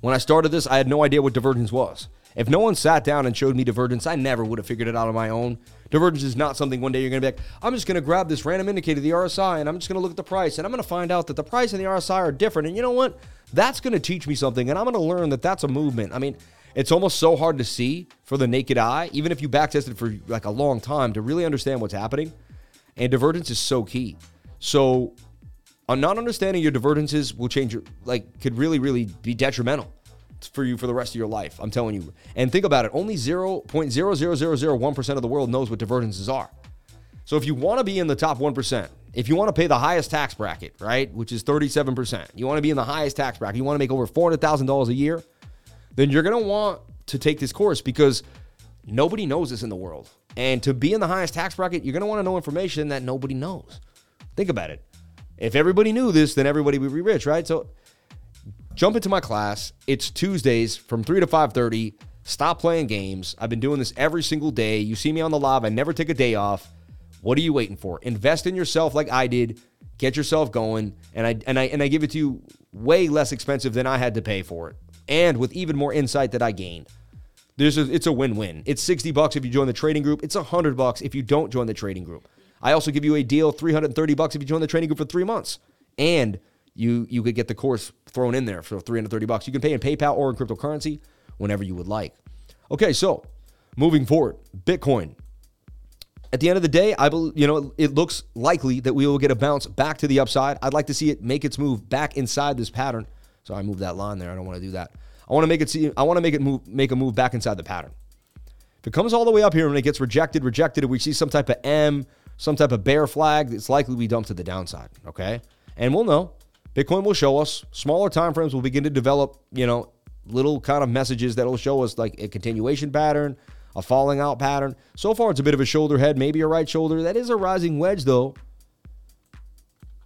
when I started this, I had no idea what divergence was. If no one sat down and showed me divergence, I never would have figured it out on my own. Divergence is not something one day you're going to be like, I'm just going to grab this random indicator, the RSI, and I'm just going to look at the price, and I'm going to find out that the price and the RSI are different. And you know what? That's going to teach me something, and I'm going to learn that that's a movement. I mean, it's almost so hard to see for the naked eye, even if you backtested for like a long time, to really understand what's happening. And divergence is so key. So, on not understanding your divergences will change your like could really, really be detrimental for you for the rest of your life. I'm telling you. And think about it only 0.00001% of the world knows what divergences are. So if you want to be in the top 1%, if you want to pay the highest tax bracket, right, which is 37%, you want to be in the highest tax bracket, you want to make over $400,000 a year, then you're going to want to take this course because nobody knows this in the world. And to be in the highest tax bracket, you're going to want to know information that nobody knows. Think about it. If everybody knew this, then everybody would be rich, right? So jump into my class. It's Tuesdays from 3 to 5:30. Stop playing games. I've been doing this every single day. You see me on the live. I never take a day off. What are you waiting for? Invest in yourself like I did. Get yourself going. And I and I and I give it to you way less expensive than I had to pay for it. And with even more insight that I gained. There's a, it's a win-win. It's 60 bucks if you join the trading group. It's 100 bucks if you don't join the trading group. I also give you a deal 330 bucks if you join the training group for 3 months. And you you could get the course thrown in there for 330 bucks. You can pay in PayPal or in cryptocurrency whenever you would like. Okay, so moving forward, Bitcoin. At the end of the day, I believe you know it looks likely that we will get a bounce back to the upside. I'd like to see it make its move back inside this pattern. So I moved that line there. I don't want to do that. I want to make it see. I want to make it move, make a move back inside the pattern. If it comes all the way up here and it gets rejected, rejected, if we see some type of M, some type of bear flag, it's likely we dump to the downside. Okay, and we'll know. Bitcoin will show us. Smaller time frames will begin to develop, you know, little kind of messages that'll show us like a continuation pattern, a falling out pattern. So far, it's a bit of a shoulder head, maybe a right shoulder. That is a rising wedge, though.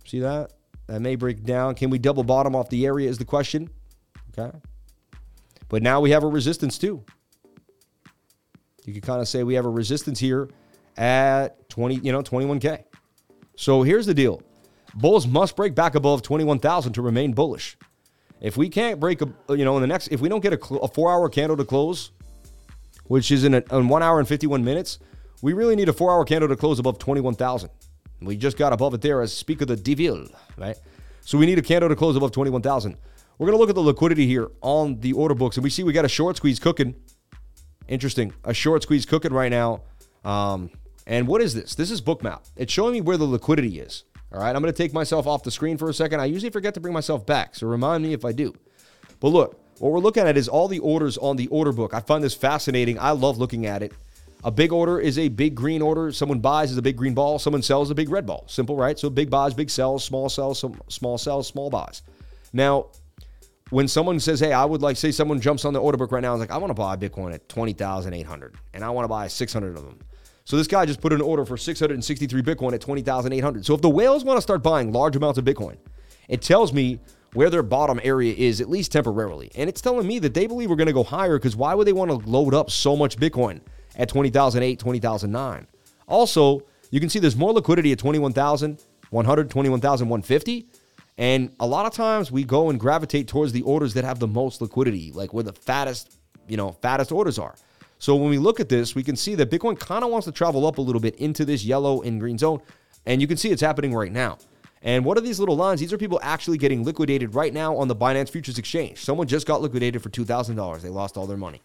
See that? That may break down. Can we double bottom off the area? Is the question. Okay. But now we have a resistance too. You could kind of say we have a resistance here at 20, you know, 21K. So here's the deal. Bulls must break back above 21,000 to remain bullish. If we can't break, a, you know, in the next, if we don't get a, a four-hour candle to close, which is in, a, in one hour and 51 minutes, we really need a four-hour candle to close above 21,000. We just got above it there as speak of the devil, right? So we need a candle to close above 21,000. We're going to look at the liquidity here on the order books, and we see we got a short squeeze cooking. Interesting. A short squeeze cooking right now. Um, and what is this? This is Bookmap. It's showing me where the liquidity is. All right, I'm going to take myself off the screen for a second. I usually forget to bring myself back, so remind me if I do. But look, what we're looking at is all the orders on the order book. I find this fascinating. I love looking at it. A big order is a big green order. Someone buys is a big green ball. Someone sells a big red ball. Simple, right? So big buys, big sells, small sells, small sells, small buys. Now, when someone says, "Hey, I would like," say someone jumps on the order book right now and is like, "I want to buy Bitcoin at twenty thousand eight hundred, and I want to buy six hundred of them." So this guy just put an order for 663 Bitcoin at 20,800. So if the whales want to start buying large amounts of Bitcoin, it tells me where their bottom area is, at least temporarily. And it's telling me that they believe we're going to go higher because why would they want to load up so much Bitcoin at 20,008, 20,009? Also, you can see there's more liquidity at 21,100, 21,150. And a lot of times we go and gravitate towards the orders that have the most liquidity, like where the fattest, you know, fattest orders are. So when we look at this, we can see that Bitcoin kind of wants to travel up a little bit into this yellow and green zone. And you can see it's happening right now. And what are these little lines? These are people actually getting liquidated right now on the Binance Futures Exchange. Someone just got liquidated for $2,000. They lost all their money.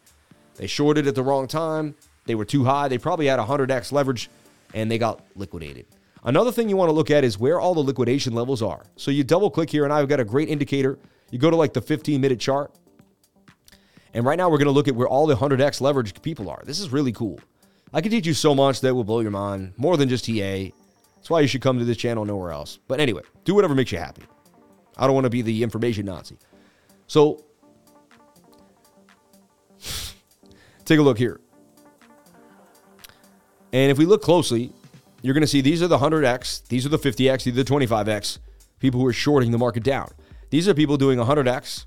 They shorted at the wrong time. They were too high. They probably had 100x leverage and they got liquidated. Another thing you want to look at is where all the liquidation levels are. So you double click here, and I've got a great indicator. You go to like the 15 minute chart, and right now, we're going to look at where all the 100x leveraged people are. This is really cool. I can teach you so much that will blow your mind, more than just TA. That's why you should come to this channel nowhere else. But anyway, do whatever makes you happy. I don't want to be the information Nazi. So, (sighs) take a look here. And if we look closely, you're going to see these are the 100x, these are the 50x, these are the 25x, people who are shorting the market down. These are people doing 100x,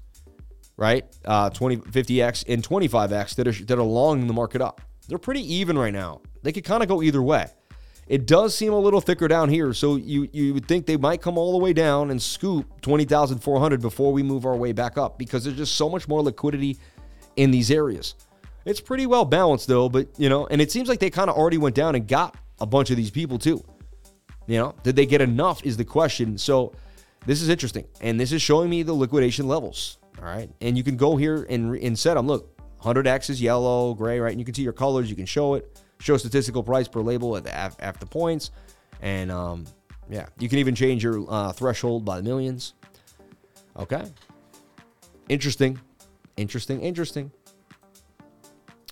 right? Uh, 20, 50x and 25x that are that are long the market up. They're pretty even right now. They could kind of go either way. It does seem a little thicker down here, so you you would think they might come all the way down and scoop 20,400 before we move our way back up because there's just so much more liquidity in these areas. It's pretty well balanced though, but you know, and it seems like they kind of already went down and got a bunch of these people too. You know, did they get enough is the question. So this is interesting, and this is showing me the liquidation levels. All right, and you can go here and and set them. Look, 100x is yellow, gray, right? And you can see your colors. You can show it, show statistical price per label at the after points, and um, yeah, you can even change your uh, threshold by the millions. Okay, interesting, interesting, interesting.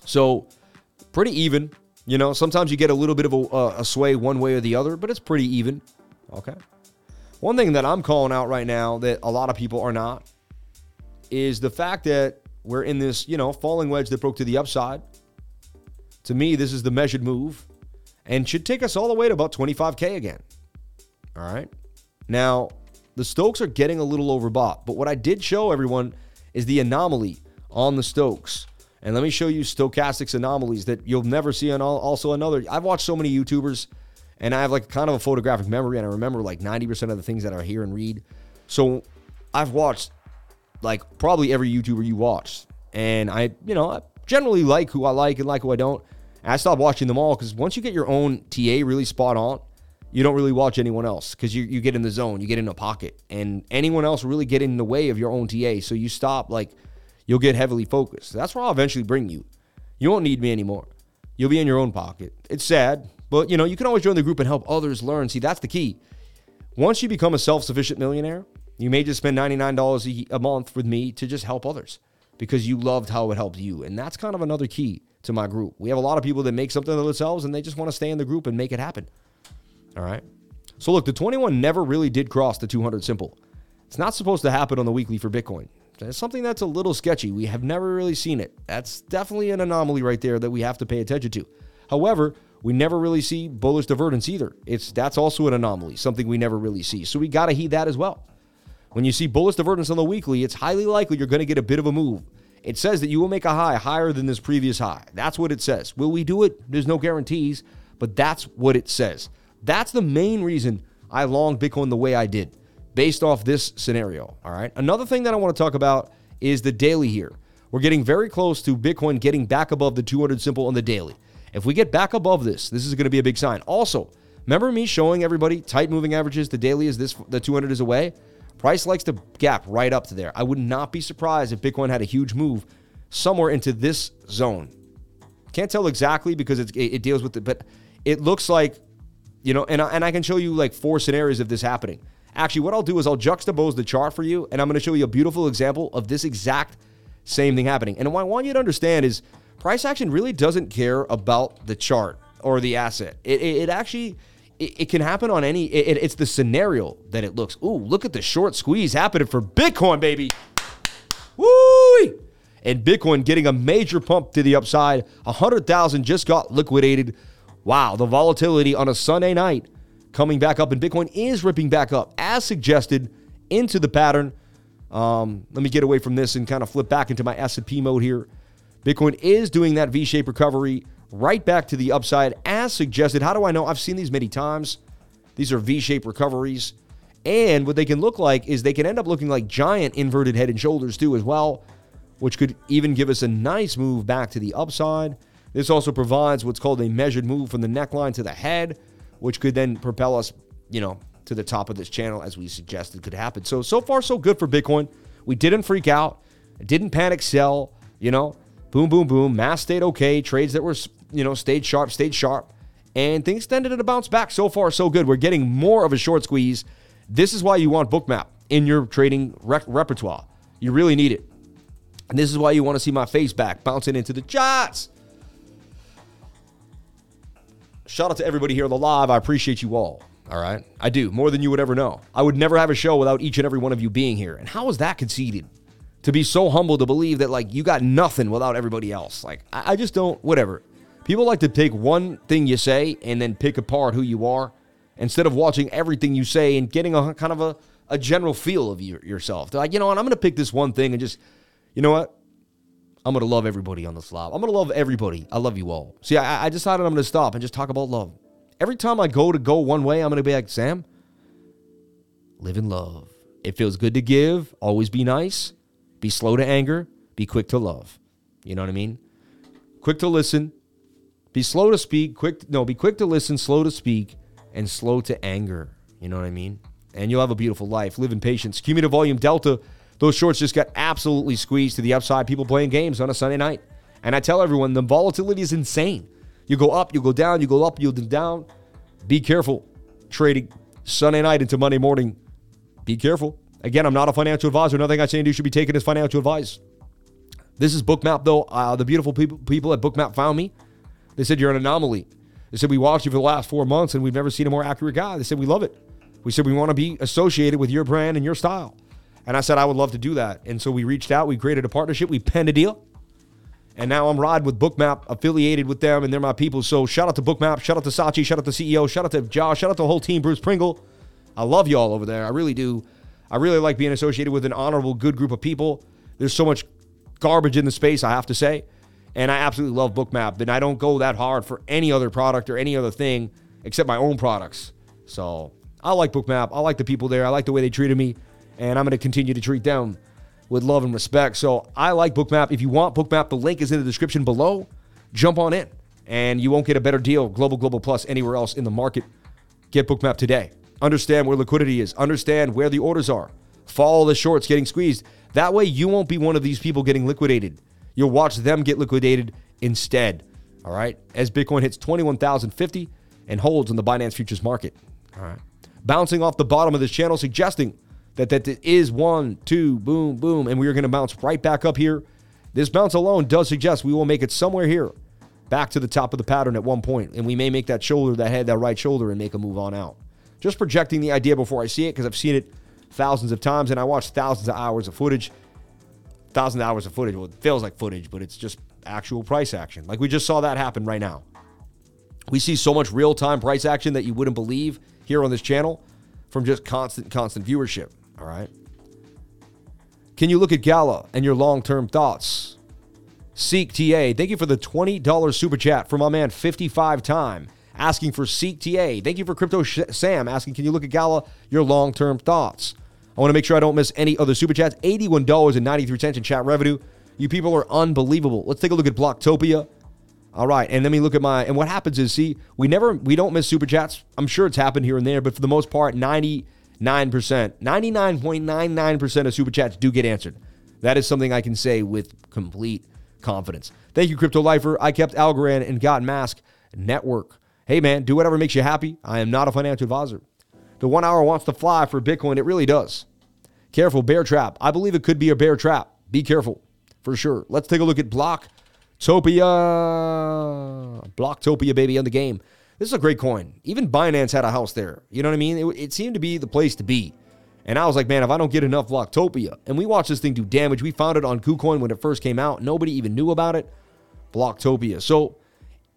So pretty even. You know, sometimes you get a little bit of a, uh, a sway one way or the other, but it's pretty even. Okay. One thing that I'm calling out right now that a lot of people are not is the fact that we're in this, you know, falling wedge that broke to the upside. To me, this is the measured move and should take us all the way to about 25K again. All right. Now, the Stokes are getting a little overbought, but what I did show everyone is the anomaly on the Stokes. And let me show you stochastics anomalies that you'll never see on all, also another. I've watched so many YouTubers and I have like kind of a photographic memory and I remember like 90% of the things that I hear and read. So I've watched like probably every YouTuber you watch. And I, you know, I generally like who I like and like who I don't. And I stopped watching them all because once you get your own TA really spot on, you don't really watch anyone else because you, you get in the zone, you get in a pocket, and anyone else really get in the way of your own TA. So you stop like you'll get heavily focused. That's where I'll eventually bring you. You won't need me anymore. You'll be in your own pocket. It's sad, but you know, you can always join the group and help others learn. See, that's the key. Once you become a self-sufficient millionaire, you may just spend $99 a month with me to just help others because you loved how it helped you. And that's kind of another key to my group. We have a lot of people that make something of themselves and they just want to stay in the group and make it happen. All right. So look, the 21 never really did cross the 200 simple. It's not supposed to happen on the weekly for Bitcoin. It's something that's a little sketchy. We have never really seen it. That's definitely an anomaly right there that we have to pay attention to. However, we never really see bullish divergence either. It's that's also an anomaly, something we never really see. So we got to heed that as well. When you see bullish divergence on the weekly, it's highly likely you're going to get a bit of a move. It says that you will make a high higher than this previous high. That's what it says. Will we do it? There's no guarantees, but that's what it says. That's the main reason I longed Bitcoin the way I did based off this scenario. All right. Another thing that I want to talk about is the daily here. We're getting very close to Bitcoin getting back above the 200 simple on the daily. If we get back above this, this is going to be a big sign. Also, remember me showing everybody tight moving averages, the daily is this, the 200 is away. Price likes to gap right up to there. I would not be surprised if Bitcoin had a huge move somewhere into this zone. Can't tell exactly because it, it deals with it, but it looks like, you know, and I, and I can show you like four scenarios of this happening. Actually, what I'll do is I'll juxtapose the chart for you, and I'm going to show you a beautiful example of this exact same thing happening. And what I want you to understand is price action really doesn't care about the chart or the asset. It, it, it actually it, it, can happen on any. It, it's the scenario that it looks. Ooh, look at the short squeeze happening for Bitcoin, baby. Woo! And Bitcoin getting a major pump to the upside. A hundred thousand just got liquidated. Wow, the volatility on a Sunday night coming back up, and Bitcoin is ripping back up as suggested into the pattern. Um, let me get away from this and kind of flip back into my S&P mode here. Bitcoin is doing that V-shaped recovery right back to the upside as suggested. How do I know? I've seen these many times. These are V-shaped recoveries. And what they can look like is they can end up looking like giant inverted head and shoulders too as well, which could even give us a nice move back to the upside. This also provides what's called a measured move from the neckline to the head, which could then propel us, you know, to the top of this channel as we suggested could happen. So, so far, so good for Bitcoin. We didn't freak out, didn't panic sell, you know, boom, boom, boom. Mass stayed okay. Trades that were, you know, stayed sharp, stayed sharp. And things tended to bounce back. So far, so good. We're getting more of a short squeeze. This is why you want Bookmap in your trading repertoire. You really need it. And this is why you want to see my face back bouncing into the charts. Shout out to everybody here on the live. I appreciate you all. All right. I do more than you would ever know. I would never have a show without each and every one of you being here. And how is that conceded? To be so humble to believe that, like, you got nothing without everybody else. Like, I, I just don't, whatever. People like to take one thing you say and then pick apart who you are instead of watching everything you say and getting a kind of a, a general feel of you, yourself. They're like, you know what? I'm going to pick this one thing and just, you know what? I'm going to love everybody on this live. I'm going to love everybody. I love you all. See, I, I decided I'm going to stop and just talk about love. Every time I go to go one way, I'm going to be like, Sam, live in love. It feels good to give. Always be nice. Be slow to anger. Be quick to love. You know what I mean? quick to listen, be slow to speak, quick no, be quick to listen, slow to speak, and slow to anger. You know what I mean? And you'll have a beautiful life. Live in patience. Cumulative volume delta. Those shorts just got absolutely squeezed to the upside. People playing games on a Sunday night. And I tell everyone the volatility is insane. You go up, you go down, you go up, you go down. Be careful trading Sunday night into Monday morning. Be careful. Again, I'm not a financial advisor. Nothing I say and do should be taken as financial advice. This is Bookmap, though. Uh, the beautiful people, people at Bookmap found me. They said, You're an anomaly. They said, We watched you for the last four months and we've never seen a more accurate guy. They said, We love it. We said, We want to be associated with your brand and your style. And I said, I would love to do that. And so we reached out, we created a partnership, we penned a deal. And now I'm riding with Bookmap, affiliated with them, and they're my people. So shout out to Bookmap, shout out to Sachi, shout out to CEO, shout out to Josh, shout out to the whole team, Bruce Pringle. I love y'all over there. I really do. I really like being associated with an honorable, good group of people. There's so much garbage in the space, I have to say. And I absolutely love Bookmap. And I don't go that hard for any other product or any other thing except my own products. So I like Bookmap. I like the people there. I like the way they treated me. And I'm going to continue to treat them with love and respect. So I like Bookmap. If you want Bookmap, the link is in the description below. Jump on in, and you won't get a better deal, Global Global Plus, anywhere else in the market. Get Bookmap today. Understand where liquidity is. Understand where the orders are. Follow the shorts getting squeezed. That way, you won't be one of these people getting liquidated. You'll watch them get liquidated instead. All right. As Bitcoin hits 21,050 and holds in the Binance futures market. All right. Bouncing off the bottom of this channel, suggesting that that is one, two, boom, boom, and we are going to bounce right back up here. This bounce alone does suggest we will make it somewhere here, back to the top of the pattern at one point, and we may make that shoulder, that head, that right shoulder, and make a move on out. Just projecting the idea before I see it because I've seen it thousands of times, and I watched thousands of hours of footage. Thousands of hours of footage. Well, it feels like footage, but it's just actual price action. Like we just saw that happen right now. We see so much real time price action that you wouldn't believe here on this channel from just constant, constant viewership. All right. Can you look at Gala and your long term thoughts? CEEK TA, thank you for the $20 super chat from my man 55 time asking for CEEK TA. Thank you for Crypto Sam asking, can you look at Gala, your long term thoughts? I want to make sure I don't miss any other super chats. $81.93 in chat revenue. You people are unbelievable. Let's take a look at Bloktopia. All right, and let me look at my and what happens is see, we never we don't miss super chats. I'm sure it's happened here and there, but for the most part, 90 9%, 99.99% of super chats do get answered. That is something I can say with complete confidence. Thank you, Crypto Lifer. I kept Algorand and got Mask Network. Hey, man, do whatever makes you happy. I am not a financial advisor. The one hour wants to fly for Bitcoin. It really does. Careful, bear trap. I believe it could be a bear trap. Be careful, for sure. Let's take a look at Bloktopia. Bloktopia, baby, on the game. This is a great coin. Even Binance had a house there. You know what I mean? It, it seemed to be the place to be. And I was like, man, if I don't get enough Bloktopia, and we watched this thing do damage. We found it on KuCoin when it first came out. Nobody even knew about it. Bloktopia. So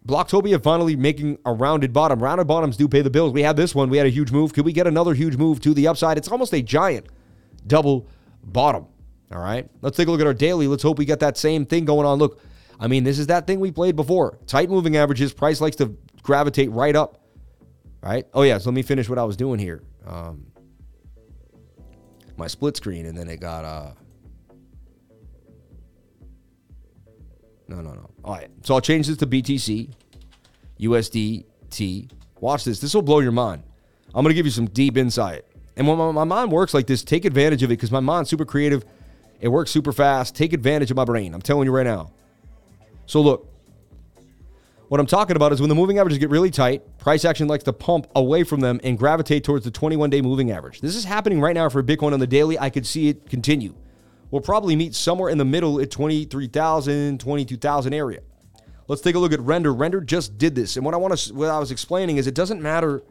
Bloktopia finally making a rounded bottom. Rounded bottoms do pay the bills. We had this one. We had a huge move. Could we get another huge move to the upside? It's almost a giant double bottom. All right. Let's take a look at our daily. Let's hope we get that same thing going on. Look, I mean, this is that thing we played before. Tight moving averages. Price likes to gravitate right up. Right? Oh, yeah. So let me finish what I was doing here. Um, my split screen, and then it got. uh No, no, no. All right. So I'll change this to BTC, USDT. Watch this. This will blow your mind. I'm going to give you some deep insight. And when my, my mind works like this, take advantage of it because my mind's super creative. It works super fast. Take advantage of my brain. I'm telling you right now. So look, what I'm talking about is when the moving averages get really tight, price action likes to pump away from them and gravitate towards the 21 day moving average. This is happening right now for Bitcoin on the daily. I could see it continue. We'll probably meet somewhere in the middle at 23,000, 22,000 area. Let's take a look at Render. Render just did this. And what I want to, what I was explaining is it doesn't matter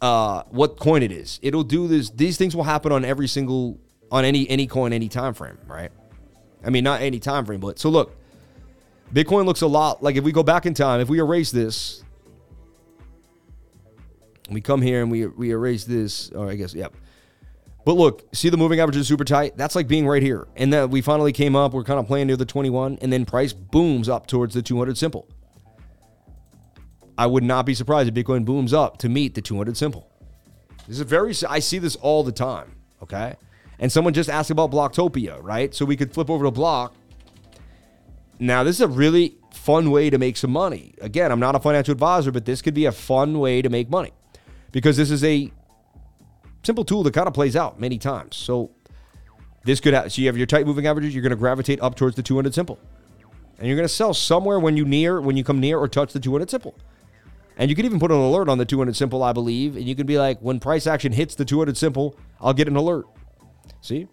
uh, what coin it is. It'll do this. These things will happen on every single, on any, any coin, any time frame, right? I mean, not any time frame, but so look, Bitcoin looks a lot like if we go back in time, if we erase this, we come here and we, we erase this, or I guess, yep. But look, see the moving average is super tight? That's like being right here. And then we finally came up, we're kind of playing near the 21, and then price booms up towards the 200 simple. I would not be surprised if Bitcoin booms up to meet the 200 simple. This is very, I see this all the time, okay? And someone just asked about Bloktopia, right? So we could flip over to Block now, this is a really fun way to make some money. Again, I'm not a financial advisor, but this could be a fun way to make money because this is a simple tool that kind of plays out many times. So this could have, so you have your tight moving averages, you're going to gravitate up towards the 200 simple. And you're going to sell somewhere when you near, when you come near or touch the 200 simple. And you can even put an alert on the 200 simple, I believe. And you can be like, when price action hits the 200 simple, I'll get an alert. See?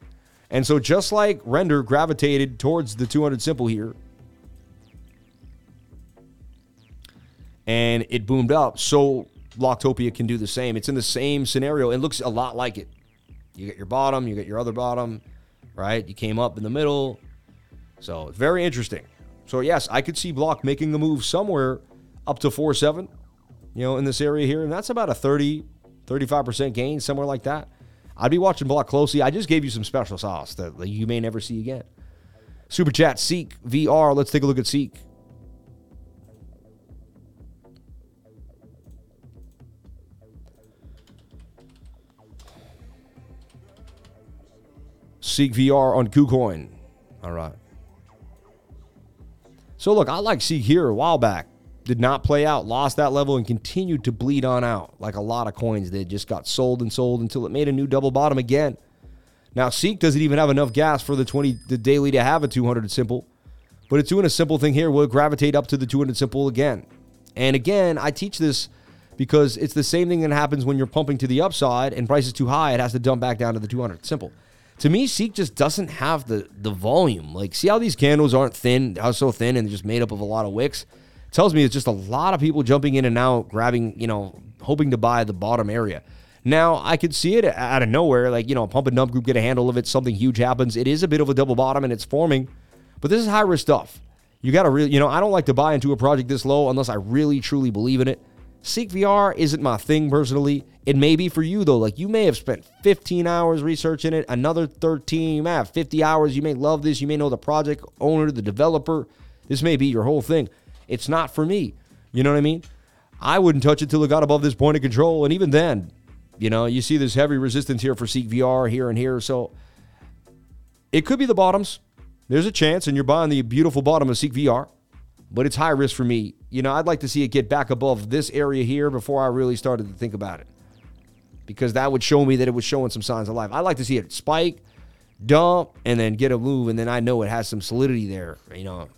And so just like render gravitated towards the 200 simple here, and it boomed up, so Bloktopia can do the same. It's in the same scenario. It looks a lot like it. You get your bottom, you get your other bottom, right? You came up in the middle. So it's very interesting. So yes, I could see Block making a move somewhere up to 4 7, you know, in this area here. And that's about a 30, 35% gain, somewhere like that. I'd be watching Block closely. I just gave you some special sauce that you may never see again. Super chat, CEEK VR. Let's take a look at CEEK. CEEK VR on KuCoin. All right. So look, I like CEEK here a while back did not play out, lost that level, and continued to bleed on out like a lot of coins. They just got sold and sold until it made a new double bottom again. Now, CEEK doesn't even have enough gas for the 20 the daily to have a 200 simple, but it's doing a simple thing here. Will gravitate up to the 200 simple again. And again, I teach this because it's the same thing that happens when you're pumping to the upside and price is too high. It has to dump back down to the 200 simple. To me, CEEK just doesn't have the the volume. Like, see how these candles aren't thin, how so thin, and just made up of a lot of wicks tells me it's just a lot of people jumping in and out, grabbing, you know, hoping to buy the bottom area. Now, I could see it out of nowhere, like, you know, a pump and dump group get a handle of it, something huge happens. It is a bit of a double bottom and it's forming, but this is high risk stuff. You got to really, you know, I don't like to buy into a project this low unless I really truly believe in it. CEEK VR isn't my thing personally. It may be for you though. Like you may have spent 15 hours researching it, another 13, you may have 50 hours. You may love this. You may know the project owner, the developer. This may be your whole thing. It's not for me. You know what I mean? I wouldn't touch it till it got above this point of control. And even then, you know, you see this heavy resistance here for CEEK VR here and here. So it could be the bottoms. There's a chance, and you're buying the beautiful bottom of CEEK VR, but it's high risk for me. You know, I'd like to see it get back above this area here before I really started to think about it because that would show me that it was showing some signs of life. I like to see it spike, dump, and then get a move, and then I know it has some solidity there. You know,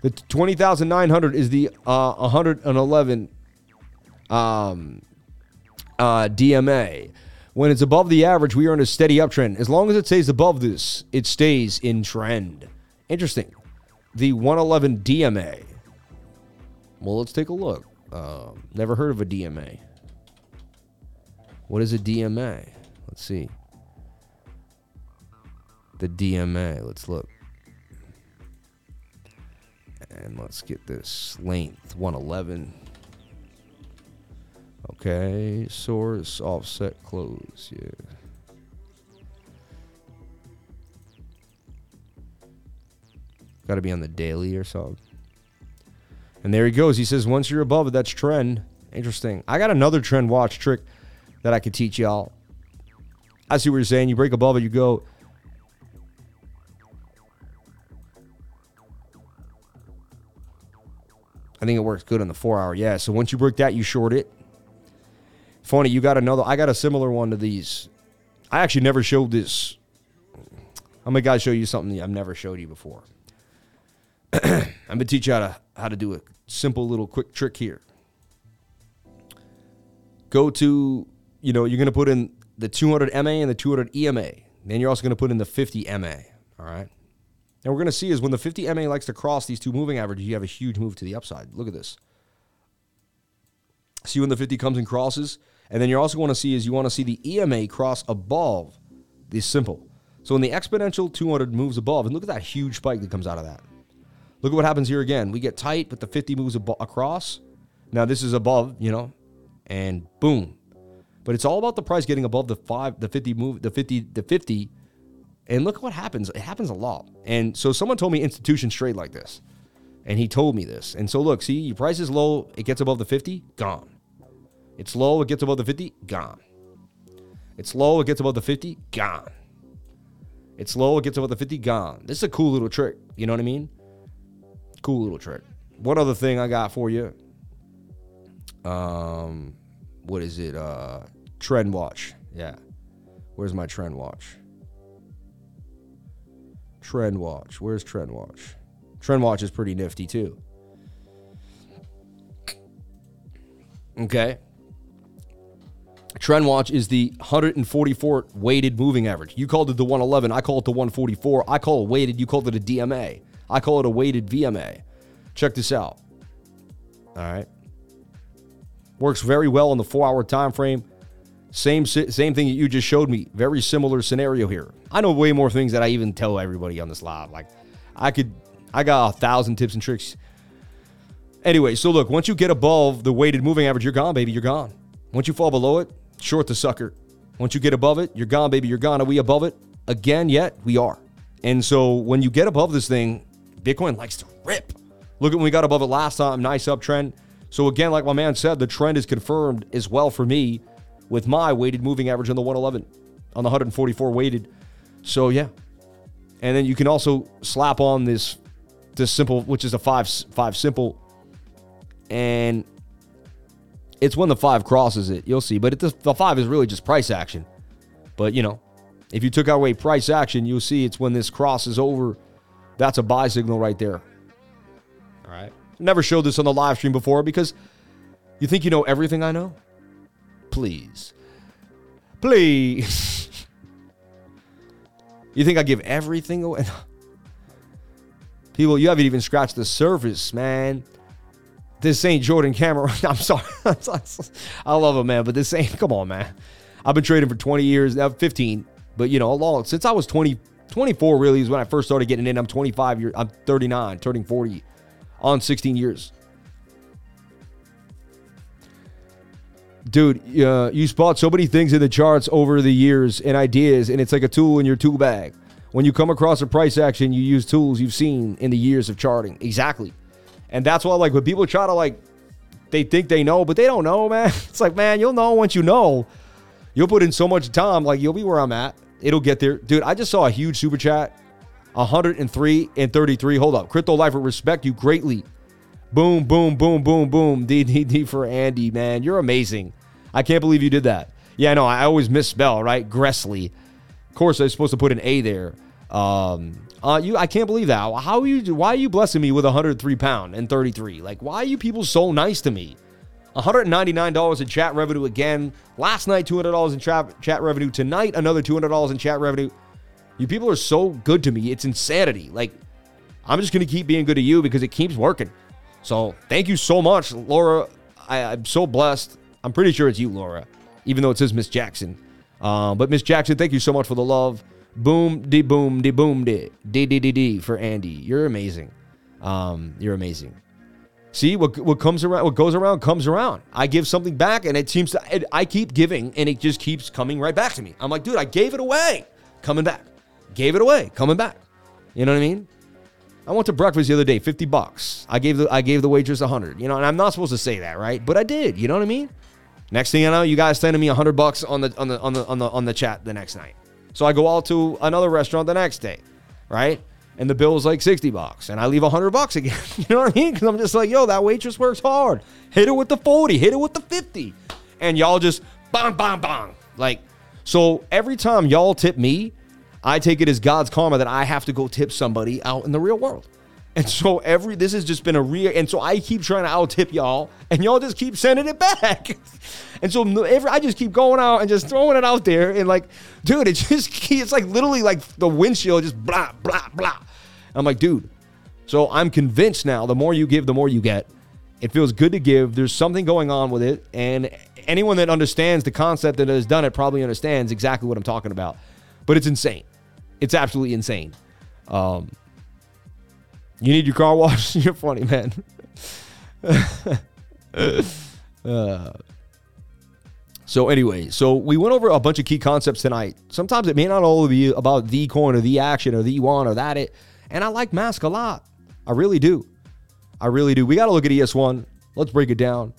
The 20,900 is the uh, 111 um, uh, DMA. When it's above the average, we are in a steady uptrend. As long as it stays above this, it stays in trend. Interesting. The 111 DMA. Well, let's take a look. Uh, never heard of a DMA. What is a DMA? Let's see. The DMA. Let's look. And let's get this length 111. Okay, source, offset, close. Yeah. Got to be on the daily or something. And there he goes. He says, once you're above it, that's trend. Interesting. I got another trend watch trick that I could teach y'all. I see what you're saying. You break above it, you go I think it works good on the four hour. Yeah. So once you break that, you short it. Funny, you got another. I got a similar one to these. I actually never showed this. I'm gonna guys show you something I've never showed you before. (clears throat) I'm gonna teach you how to how to do a simple little quick trick here. Go to, you know, you're gonna put in the 200 MA and the 200 EMA. Then you're also gonna put in the 50 MA. All right. And we're to see is when the 50 MA likes to cross these two moving averages, you have a huge move to the upside. Look at this. See when the 50 comes and crosses? And then you're also going to see is you want to see the EMA cross above the simple. So when the exponential 200 moves above, and look at that huge spike that comes out of that. Look at what happens here again. We get tight, but the 50 moves ab- across. Now this is above, you know, and boom. But it's all about the price getting above the five, the 50 move, the 50, the 50 and look what happens. It happens a lot. And so someone told me institution trade like this. And he told me this. And so look, see, your price is low, it gets above the 50, gone. It's low, it gets above the 50, gone. It's low, it gets above the 50, gone. It's low, it gets above the 50, gone. This is a cool little trick. You know what I mean? Cool little trick. One other thing I got for you. Um, what is it? Uh, trend watch. Yeah. Where's my trend watch? Trend watch. Where's trend watch? Trend watch is pretty nifty too. Okay. Trend watch is the 144 weighted moving average. You called it the 111. I call it the 144. I call it weighted. You called it a DMA. I call it a weighted VMA. Check this out. All right. Works very well on the four hour time frame. Same same thing that you just showed me. Very similar scenario here. I know way more things that I even tell everybody on this live. Like I could, I got a thousand tips and tricks. Anyway, so look, once you get above the weighted moving average, you're gone, baby. You're gone. Once you fall below it, short the sucker. Once you get above it, you're gone, baby. You're gone. Are we above it again yet? We are. And so when you get above this thing, Bitcoin likes to rip. Look at when we got above it last time. Nice uptrend. So again, like my man said, the trend is confirmed as well for me with my weighted moving average on the 111, on the 144 weighted. So yeah. And then you can also slap on this this simple, which is a five five simple, and it's when the five crosses it. You'll see, but it, the five is really just price action. But you know, if you took away price action, you'll see it's when this crosses over. That's a buy signal right there. All right. Never showed this on the live stream before because you think you know everything I know? Please. Please. (laughs) you think I give everything away? (laughs) People, you haven't even scratched the surface, man. This ain't Jordan Cameron. (laughs) (laughs) I'm sorry. I love him, man, but this ain't, come on, man. I've been trading for 20 years, now 15, but you know, long, since I was 20, 24 really is when I first started getting in. I'm 25 years, I'm 39, turning 40 on 16 years. Dude, uh, you spot so many things in the charts over the years and ideas, and it's like a tool in your tool bag. When you come across a price action, you use tools you've seen in the years of charting. Exactly. And that's why, like, when people try to, like, they think they know, but they don't know, (laughs) man. It's like, man, you'll know once you know. You'll put in so much time, like, you'll be where I'm at. It'll get there. Dude, I just saw a huge super chat 103 and 33. Hold up. Crypto Life will respect you greatly. Boom, boom, boom, boom, boom. (laughs) DDD for Andy, man. You're amazing. I can't believe you did that. Yeah, no, I always misspell, right? Gressley. Of course, I was supposed to put an A there. Um, uh, you, I can't believe that. How you? Why are you blessing me with 103 pound and 33? Like, why are you people so nice to me? 199 dollars in chat revenue again. Last night, 200 dollars in chat chat revenue. Tonight, another 200 dollars in chat revenue. You people are so good to me. It's insanity. Like, I'm just going to keep being good to you because it keeps working. So, thank you so much, Laura. I, I'm so blessed. I'm pretty sure it's you, Laura, even though it says Miss Jackson. Uh, but Miss Jackson, thank you so much for the love. Boom, de boom, de boom, de de de de for Andy. You're amazing. Um, you're amazing. See what what comes around, what goes around comes around. I give something back, and it seems to. It, I keep giving, and it just keeps coming right back to me. I'm like, dude, I gave it away, coming back gave it away, coming back. You know what I mean? I went to breakfast the other day, 50 bucks. I gave the I gave the waitress 100. You know, and I'm not supposed to say that, right? But I did. You know what I mean? Next thing you know, you guys sending me 100 bucks on the on the on the on the on the chat the next night. So I go out to another restaurant the next day, right? And the bill is like 60 bucks, and I leave 100 bucks again. (laughs) You know what I mean? Because I'm just like, yo, that waitress works hard. Hit it with the 40, hit it with the 50, and y'all just bang bang bang. Like, so every time y'all tip me, I take it as God's karma that I have to go tip somebody out in the real world. And so every this has just been a real, and so I keep trying to out tip y'all, and y'all just keep sending it back. (laughs) And so every, I just keep going out and just throwing it out there, and like, dude, it just (laughs) it's like literally like the windshield just blah blah blah. I'm like, dude. So I'm convinced now. The more you give, the more you get. It feels good to give. There's something going on with it, and anyone that understands the concept that has done it probably understands exactly what I'm talking about but it's insane. It's absolutely insane. Um, you need your car washed? (laughs) You're funny, man. (laughs) uh, so anyway, so we went over a bunch of key concepts tonight. Sometimes it may not all be about the coin or the action or the one or that it. And I like Mask a lot. I really do. I really do. We got to look at ES1. Let's break it down.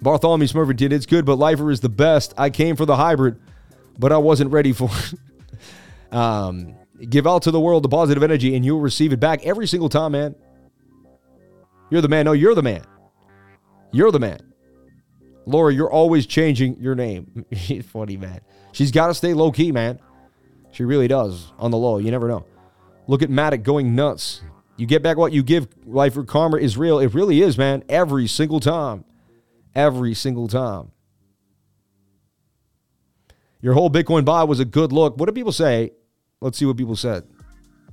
Bartholomew Smurfington, it's good, but Lifer is the best. I came for the hybrid, but I wasn't ready for it. (laughs) um, give out to the world the positive energy, and you'll receive it back every single time, man. You're the man. No, you're the man. You're the man. Laura, you're always changing your name. (laughs) Funny, man. She's got to stay low key, man. She really does on the low. You never know. Look at Matic going nuts. You get back what you give. Life for karma is real. It really is, man. Every single time. Every single time. Your whole Bitcoin buy was a good look. What do people say? Let's see what people said.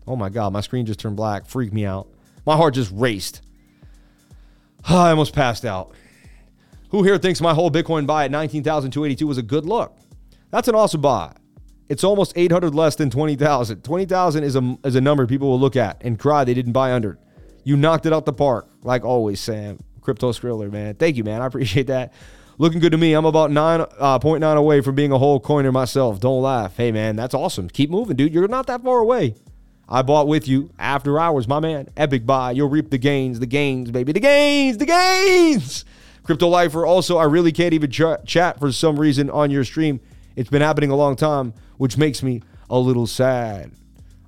Oh my God, my screen just turned black. Freaked me out. My heart just raced. (sighs) I almost passed out. Who here thinks my whole Bitcoin buy at 19,282 was a good look? That's an awesome buy. It's almost 800 less than 20,000. 20,000 is a, is a number people will look at and cry they didn't buy under. You knocked it out the park, like always, Sam. Crypto Skriller, man. Thank you, man. I appreciate that. Looking good to me. I'm about 9.9 uh, away from being a whole coiner myself. Don't laugh. Hey, man, that's awesome. Keep moving, dude. You're not that far away. I bought with you after hours, my man. Epic buy. You'll reap the gains, the gains, baby. The gains, the gains. Crypto Lifer. Also, I really can't even ch- chat for some reason on your stream. It's been happening a long time, which makes me a little sad.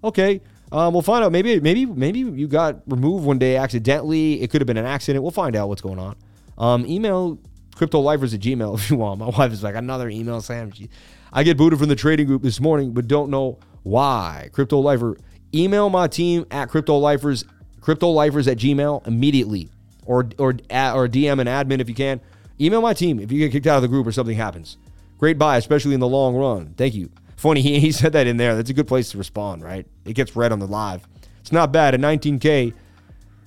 Okay, um, we'll find out. Maybe, maybe, maybe you got removed one day accidentally. It could have been an accident. We'll find out what's going on. Um, email cryptolifers at gmail (laughs) if you want. My wife is like another email, Sam. I get booted from the trading group this morning, but don't know why. Crypto Lifer, email my team at cryptolifers, cryptolifers at gmail immediately, or or or DM an admin if you can. Email my team if you get kicked out of the group or something happens. Great buy, especially in the long run. Thank you. Funny, (laughs) he, he said that in there. That's a good place to respond, right? It gets read on the live. It's not bad. At 19K,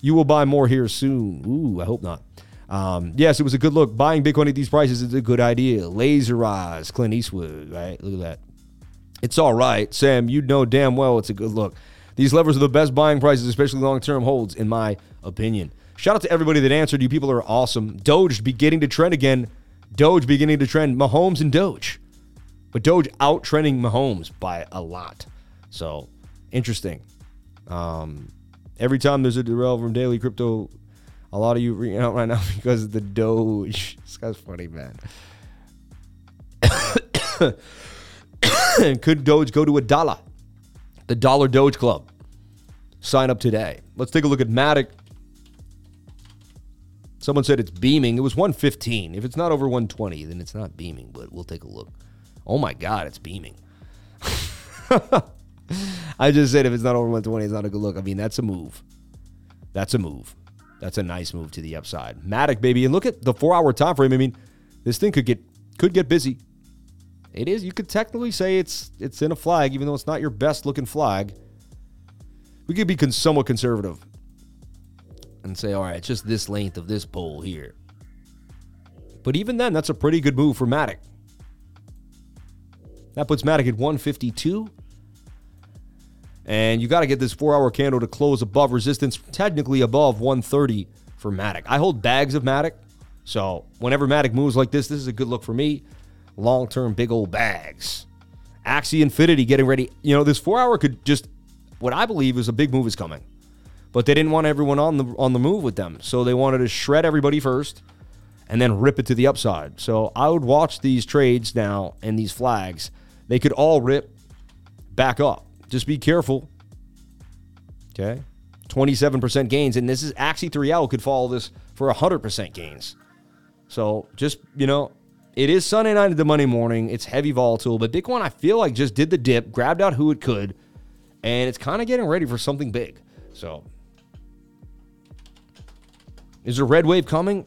you will buy more here soon. Ooh, I hope not. Um, yes, it was a good look. Buying Bitcoin at these prices is a good idea. Laser eyes, Clint Eastwood, right? Look at that. It's all right. Sam, you know damn well it's a good look. These levers are the best buying prices, especially long term holds, in my opinion. Shout out to everybody that answered. You people are awesome. Doge beginning to trend again. Doge beginning to trend Mahomes and Doge. But Doge out trending Mahomes by a lot. So interesting. Um, every time there's a derail from Daily Crypto, a lot of you reading out right now (laughs) because of the Doge. This guy's funny, man. (coughs) Could Doge go to a dollar? The Dollar Doge Club. Sign up today. Let's take a look at Matic. Someone said it's beaming. It was 115. If it's not over 120, then it's not beaming, but we'll take a look. Oh my God, it's beaming. (laughs) I just said if it's not over 120, it's not a good look. I mean, that's a move. That's a move. That's a nice move to the upside. Matic, baby. And look at the four hour time frame. I mean, this thing could get could get busy. It is. You could technically say it's it's in a flag, even though it's not your best looking flag. We could be con- somewhat conservative and say, all right, it's just this length of this pole here. But even then, that's a pretty good move for Matic. That puts Matic at 152. And you got to get this four hour candle to close above resistance, technically above 130 for Matic. I hold bags of Matic. So whenever Matic moves like this, this is a good look for me. Long term, big old bags. Axie Infinity getting ready. You know, this four hour could just, what I believe is a big move is coming. But they didn't want everyone on the on the move with them. So they wanted to shred everybody first and then rip it to the upside. So I would watch these trades now and these flags. They could all rip back up. Just be careful. Okay. 27% gains. And this is Axie 3L could follow this for 100% gains. So just, you know, it is Sunday night into Monday morning. It's heavy volatile, but Bitcoin, I feel like just did the dip, grabbed out who it could, and it's kind of getting ready for something big. So, is a red wave coming?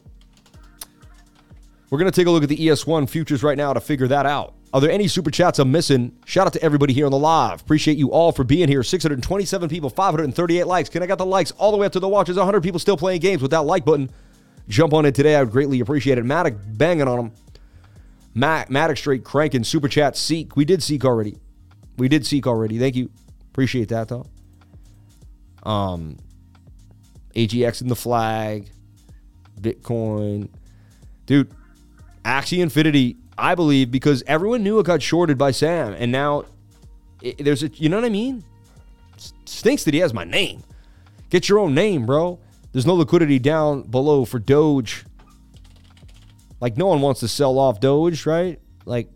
We're going to take a look at the ES1 futures right now to figure that out. Are there any super chats I'm missing? Shout out to everybody here on the live. Appreciate you all for being here. 627 people, 538 likes. Can I get the likes all the way up to the watches? 100 people still playing games with that like button. Jump on it today. I would greatly appreciate it. Matic banging on them. Matt, Matic straight cranking. Super chat seek. We did seek already. We did seek already. Thank you. Appreciate that though. Um, AGX in the flag. Bitcoin. Dude, Axie Infinity I believe because everyone knew it got shorted by Sam, and now it, there's a, you know what I mean? Stinks that he has my name. Get your own name, bro. There's no liquidity down below for Doge. Like no one wants to sell off Doge, right? Like,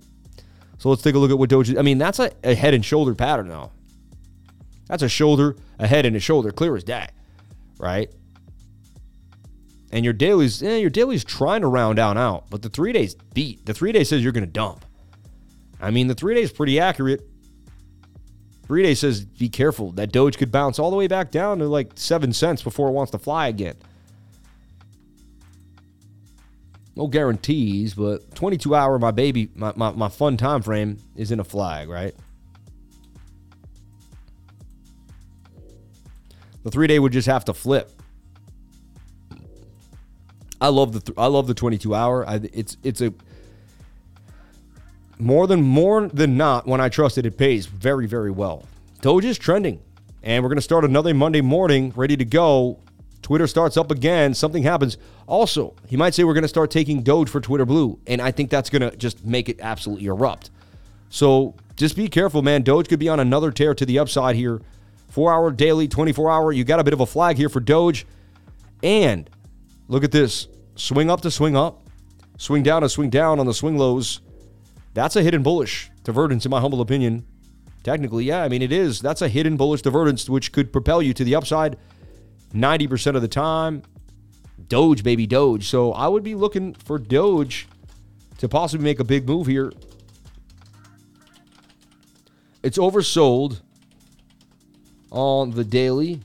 so let's take a look at what Doge. Is. I mean, that's a, a head and shoulder pattern, though. That's a shoulder, a head, and a shoulder, clear as day, right? And your daily's, eh, your daily's trying to round down out, but the three days beat. The three day says you're going to dump. I mean, the three days pretty accurate. Three day says be careful. That Doge could bounce all the way back down to like seven cents before it wants to fly again. No guarantees, but 22 hour, my baby, my, my, my fun time frame is in a flag, right? The three day would just have to flip. I love the th- I love the 22 hour. I, it's it's a more than more than not when I trust it, it pays very very well. Doge is trending, and we're gonna start another Monday morning ready to go. Twitter starts up again. Something happens. Also, he might say we're gonna start taking Doge for Twitter Blue, and I think that's gonna just make it absolutely erupt. So just be careful, man. Doge could be on another tear to the upside here four hour daily, 24 hour. You got a bit of a flag here for Doge. And look at this swing up to swing up, swing down to swing down on the swing lows. That's a hidden bullish divergence, in my humble opinion. Technically, yeah, I mean, it is. That's a hidden bullish divergence, which could propel you to the upside 90% of the time. Doge, baby, Doge. So I would be looking for Doge to possibly make a big move here. It's oversold on the daily,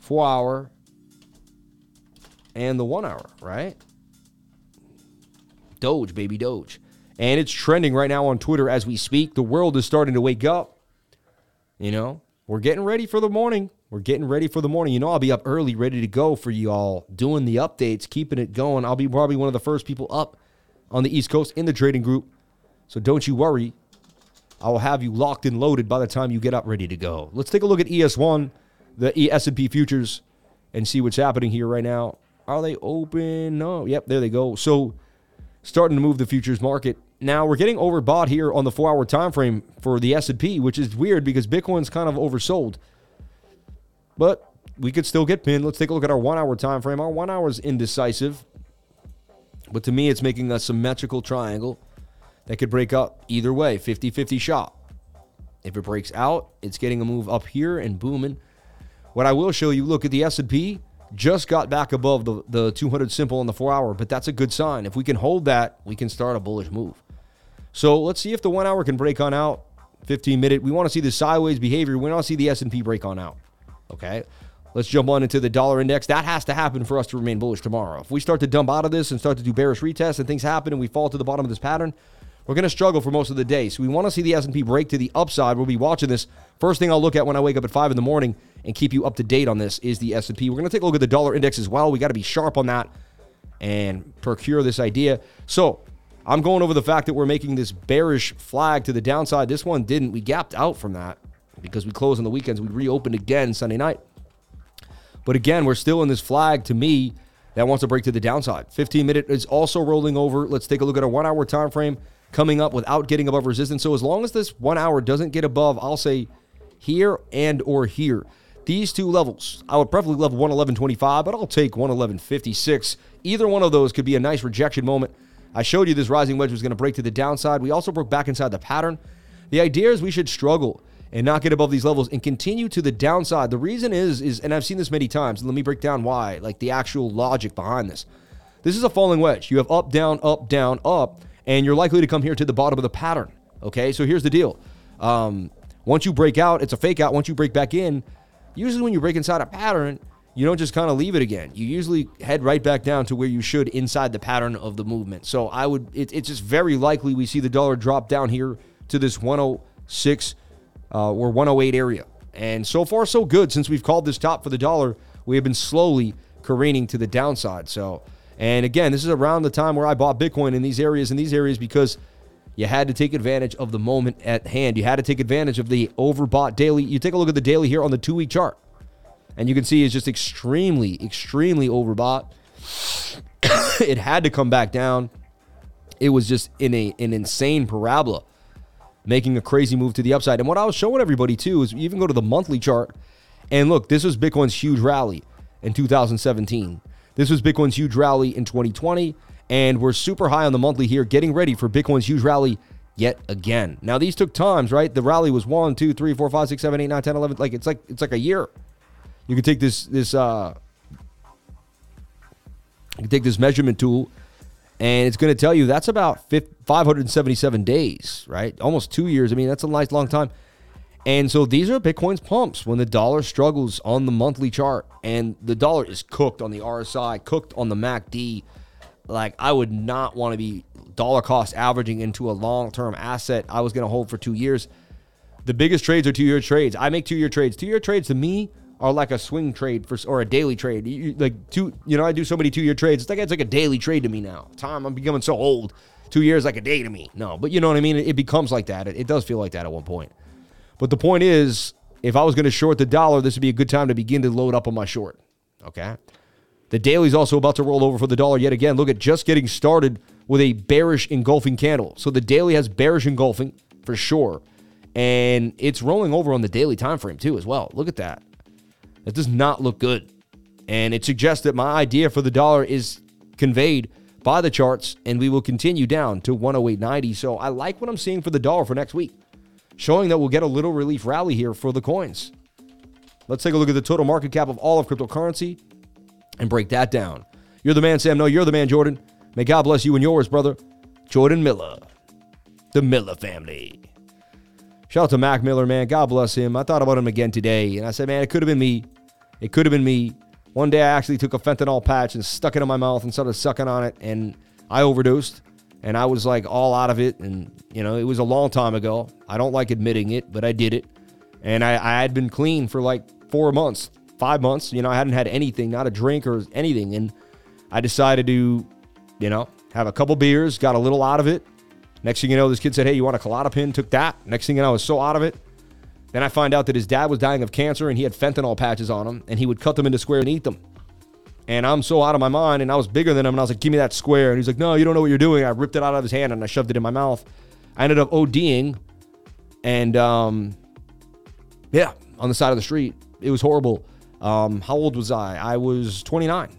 four hour, and the one hour, right? Doge, baby, Doge. And it's trending right now on Twitter as we speak. The world is starting to wake up. You know, we're getting ready for the morning. We're getting ready for the morning. You know, I'll be up early, ready to go for you all, doing the updates, keeping it going. I'll be probably one of the first people up on the East Coast in the trading group. So don't you worry. I will have you locked and loaded by the time you get up ready to go. Let's take a look at ES1, the S&P futures, and see what's happening here right now. Are they open? No. Yep, there they go. So starting to move the futures market. Now we're getting overbought here on the four-hour time frame for the S&P, which is weird because Bitcoin's kind of oversold. But we could still get pinned. Let's take a look at our one-hour time frame. Our one hour is indecisive, but to me, it's making a symmetrical triangle that could break up either way 50 50 shot. If it breaks out, it's getting a move up here and booming. What I will show you, look at the S&P just got back above the, the 200 simple on the 4 hour, but that's a good sign. If we can hold that, we can start a bullish move. So let's see if the 1 hour can break on out. 15 minute. We want to see the sideways behavior. We want to see the S&P break on out. Okay? Let's jump on into the dollar index. That has to happen for us to remain bullish tomorrow. If we start to dump out of this and start to do bearish retests and things happen and we fall to the bottom of this pattern, we're going to struggle for most of the day. So we want to see the S&P break to the upside. We'll be watching this. First thing I'll look at when I wake up at 5 in the morning and keep you up to date on this is the S&P. We're going to take a look at the dollar index as well. We got to be sharp on that and procure this idea. So I'm going over the fact that we're making this bearish flag to the downside. This one didn't. We gapped out from that because we closed on the weekends. We reopened again Sunday night. But again, we're still in this flag to me that wants to break to the downside. 15 minute is also rolling over. Let's take a look at a one hour time frame coming up without getting above resistance. So as long as this one hour doesn't get above, I'll say here and or here. These two levels, I would preferably love 111.25, but I'll take 111.56. Either one of those could be a nice rejection moment. I showed you this rising wedge was going to break to the downside. We also broke back inside the pattern. The idea is we should struggle and not get above these levels and continue to the downside. The reason is is and I've seen this many times. Let me break down why, like the actual logic behind this. This is a falling wedge. You have up, down, up, down, up and you're likely to come here to the bottom of the pattern. Okay, so here's the deal. Um, once you break out, it's a fake out. Once you break back in, usually when you break inside a pattern, you don't just kind of leave it again. You usually head right back down to where you should inside the pattern of the movement. So I would, it, it's just very likely we see the dollar drop down here to this 106 uh, or 108 area. And so far, so good. Since we've called this top for the dollar, we have been slowly careening to the downside. So and again, this is around the time where I bought Bitcoin in these areas, in these areas, because you had to take advantage of the moment at hand. You had to take advantage of the overbought daily. You take a look at the daily here on the two week chart, and you can see it's just extremely, extremely overbought. (coughs) it had to come back down. It was just in a an insane parabola, making a crazy move to the upside. And what I was showing everybody too is you even go to the monthly chart, and look, this was Bitcoin's huge rally in 2017. This was Bitcoin's huge rally in 2020, And we're super high on the monthly here, getting ready for Bitcoin's huge rally yet again. Now these took times, right? The rally was one, two, three, four, five, six, seven, eight, nine, 10, 11. Like it's like it's like a year. You can take this this uh you can take this measurement tool and it's going to tell you that's about 577 days, right? Almost two years. I mean, that's a nice long time. And so these are Bitcoin's pumps when the dollar struggles on the monthly chart and the dollar is cooked on the RSI, cooked on the MACD. Like, I would not want to be dollar cost averaging into a long term asset I was going to hold for two years. The biggest trades are two year trades. I make two year trades. Two year trades to me are like a swing trade for or a daily trade. You, like two, you know, I do so many two year trades. It's like it's like a daily trade to me now. Tom, I'm becoming so old. Two years like a day to me. No, but you know what I mean. It, it becomes like that. It, it does feel like that at one point. But the point is, if I was going to short the dollar, this would be a good time to begin to load up on my short. Okay. The daily is also about to roll over for the dollar yet again. Look at just getting started with a bearish engulfing candle. So the daily has bearish engulfing for sure. And it's rolling over on the daily time frame too as well. Look at that. That does not look good. And it suggests that my idea for the dollar is conveyed by the charts and we will continue down to 108.90. So I like what I'm seeing for the dollar for next week, showing that we'll get a little relief rally here for the coins. Let's take a look at the total market cap of all of cryptocurrency and break that down. You're the man, Sam. No, you're the man, Jordan. May God bless you and yours, brother. Jordan Miller, the Miller family. Shout out to Mac Miller, man. God bless him. I thought about him again today, and I said, man, it could have been me. It could have been me. One day I actually took a fentanyl patch and stuck it in my mouth and started sucking on it, and I overdosed. And I was like all out of it. And, you know, it was a long time ago. I don't like admitting it, but I did it. And I, I had been clean for like four months, five months. You know, I hadn't had anything, not a drink or anything. And I decided to, you know, have a couple beers, got a little out of it. Next thing you know, this kid said, Hey, you want a Klonopin? Took that. Next thing you know, I was so out of it. Then I find out that his dad was dying of cancer and he had fentanyl patches on him and he would cut them into squares and eat them. And I'm so out of my mind and I was bigger than him and I was like, give me that square. And he's like, no, you don't know what you're doing. I ripped it out of his hand and I shoved it in my mouth. I ended up ODing and, um, yeah, on the side of the street. It was horrible. Um, how old was I? I was 29.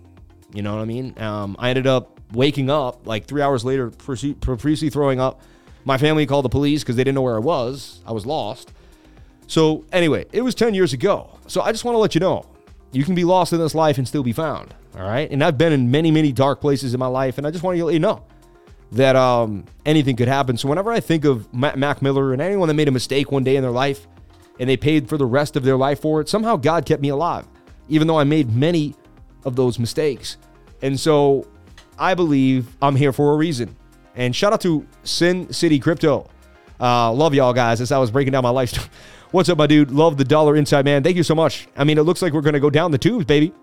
You know what I mean? Um, I ended up waking up like three hours later, profusely throwing up. My family called the police because they didn't know where I was. I was lost. So, anyway, it was 10 years ago. So, I just want to let you know you can be lost in this life and still be found. All right. And I've been in many, many dark places in my life. And I just want to let you know that um, anything could happen. So, whenever I think of Mac Miller and anyone that made a mistake one day in their life and they paid for the rest of their life for it, somehow God kept me alive, even though I made many of those mistakes. And so, I believe I'm here for a reason. And shout out to Sin City Crypto. Uh, love y'all guys as I was breaking down my life. (laughs) What's up, my dude? Love the dollar inside, man. Thank you so much. I mean, it looks like we're going to go down the tubes, baby.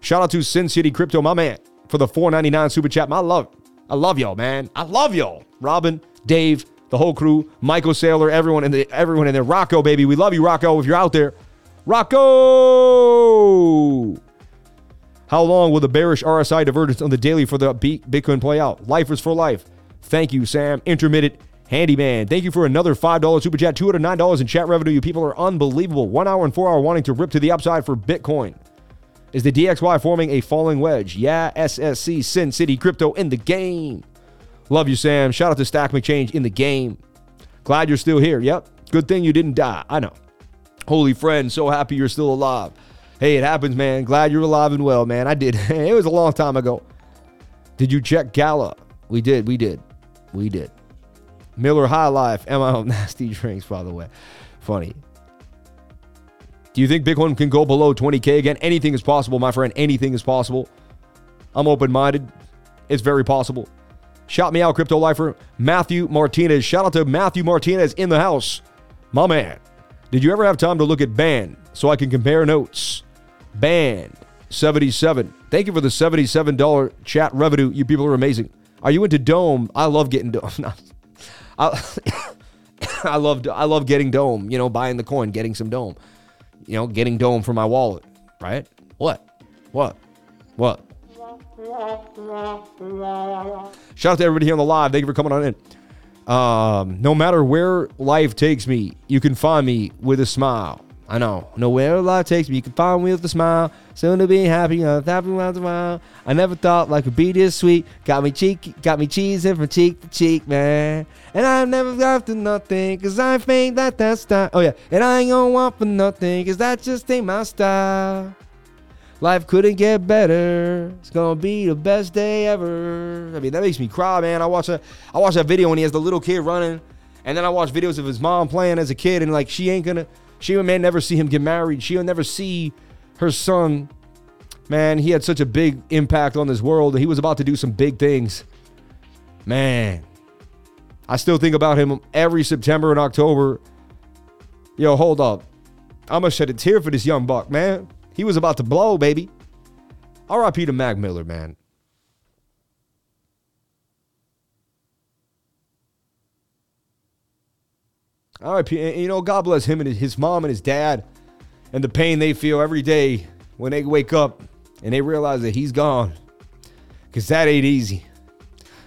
Shout out to Sin City Crypto, my man, for the 499 super chat. My love. I love y'all, man. I love y'all. Robin, Dave, the whole crew, Michael Saylor, everyone in the everyone in there. Rocco, baby. We love you, Rocco, if you're out there. Rocco! How long will the bearish RSI divergence on the daily for the Bitcoin play out? Lifers for life. Thank you, Sam. Intermittent Handyman, thank you for another $5 super chat, $209 in chat revenue. You people are unbelievable. One hour and four hour wanting to rip to the upside for Bitcoin. Is the DXY forming a falling wedge? Yeah, SSC, Sin City Crypto in the game. Love you, Sam. Shout out to Stack McChange in the game. Glad you're still here. Yep. Good thing you didn't die. I know. Holy friend, so happy you're still alive. Hey, it happens, man. Glad you're alive and well, man. I did. (laughs) it was a long time ago. Did you check Gala? We did. We did. We did. Miller High Life, MIO (laughs) Nasty Drinks, by the way. Funny. Do you think Bitcoin can go below 20K again? Anything is possible, my friend. Anything is possible. I'm open minded. It's very possible. Shout me out, Crypto Lifer. Matthew Martinez. Shout out to Matthew Martinez in the house. My man. Did you ever have time to look at Band so I can compare notes? Band 77. Thank you for the $77 chat revenue. You people are amazing. Are you into Dome? I love getting Dome. (laughs) I, (coughs) I love I love getting dome. You know, buying the coin, getting some dome. You know, getting dome for my wallet. Right? What? What? What? Shout out to everybody here on the live. Thank you for coming on in. Um, no matter where life takes me, you can find me with a smile. I know. Nowhere life takes me, you can find me with a smile. Soon to be happy, I'm happy once a while. I never thought life could be this sweet. Got me cheek, got me cheesing from cheek to cheek, man. And I've never got to nothing, cause I think that that's style. Oh yeah, and I ain't gonna want for nothing, cause that just ain't my style. Life couldn't get better. It's gonna be the best day ever. I mean, that makes me cry, man. I watch a, I watch that video when he has the little kid running, and then I watch videos of his mom playing as a kid, and like she ain't gonna she may never see him get married. She'll never see her son. Man, he had such a big impact on this world. He was about to do some big things. Man, I still think about him every September and October. Yo, hold up. I'm to shed a tear for this young buck, man. He was about to blow, baby. RIP to Mac Miller, man. RIP. You know, God bless him and his mom and his dad and the pain they feel every day when they wake up and they realize that he's gone. Because that ain't easy.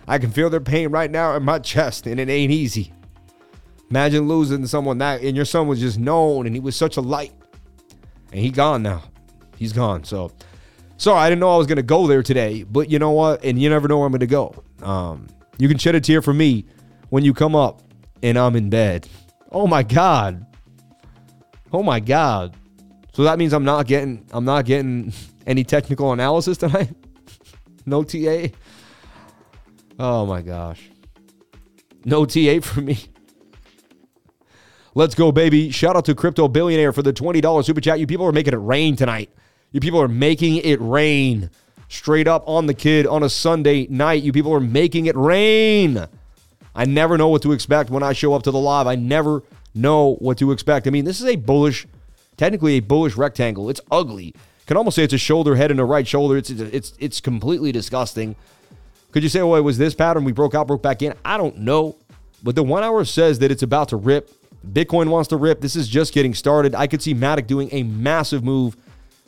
I can feel their pain right now in my chest, and it ain't easy. Imagine losing someone that, and your son was just known, and he was such a light. And he gone now. He's gone. So, sorry, I didn't know I was going to go there today, but you know what? And you never know where I'm going to go. Um, you can shed a tear for me when you come up and I'm in bed. Oh my god. Oh my god. So that means I'm not getting I'm not getting (laughs) any technical analysis tonight. (laughs) no TA. Oh my gosh. No TA for me. Let's go, baby. Shout out to Crypto Billionaire for the $20 super chat. You people are making it rain tonight. You people are making it rain. Straight up on the kid on a Sunday night. You people are making it rain. I never know what to expect when I show up to the live. I never know what to expect. I mean, this is a bullish, technically a bullish rectangle. It's ugly. Can almost say it's a shoulder, head, and a right shoulder. It's it's it's completely disgusting. Could you say, oh, it was this pattern we broke out, broke back in? I don't know. But the one hour says that it's about to rip. Bitcoin wants to rip. This is just getting started. I could see Matic doing a massive move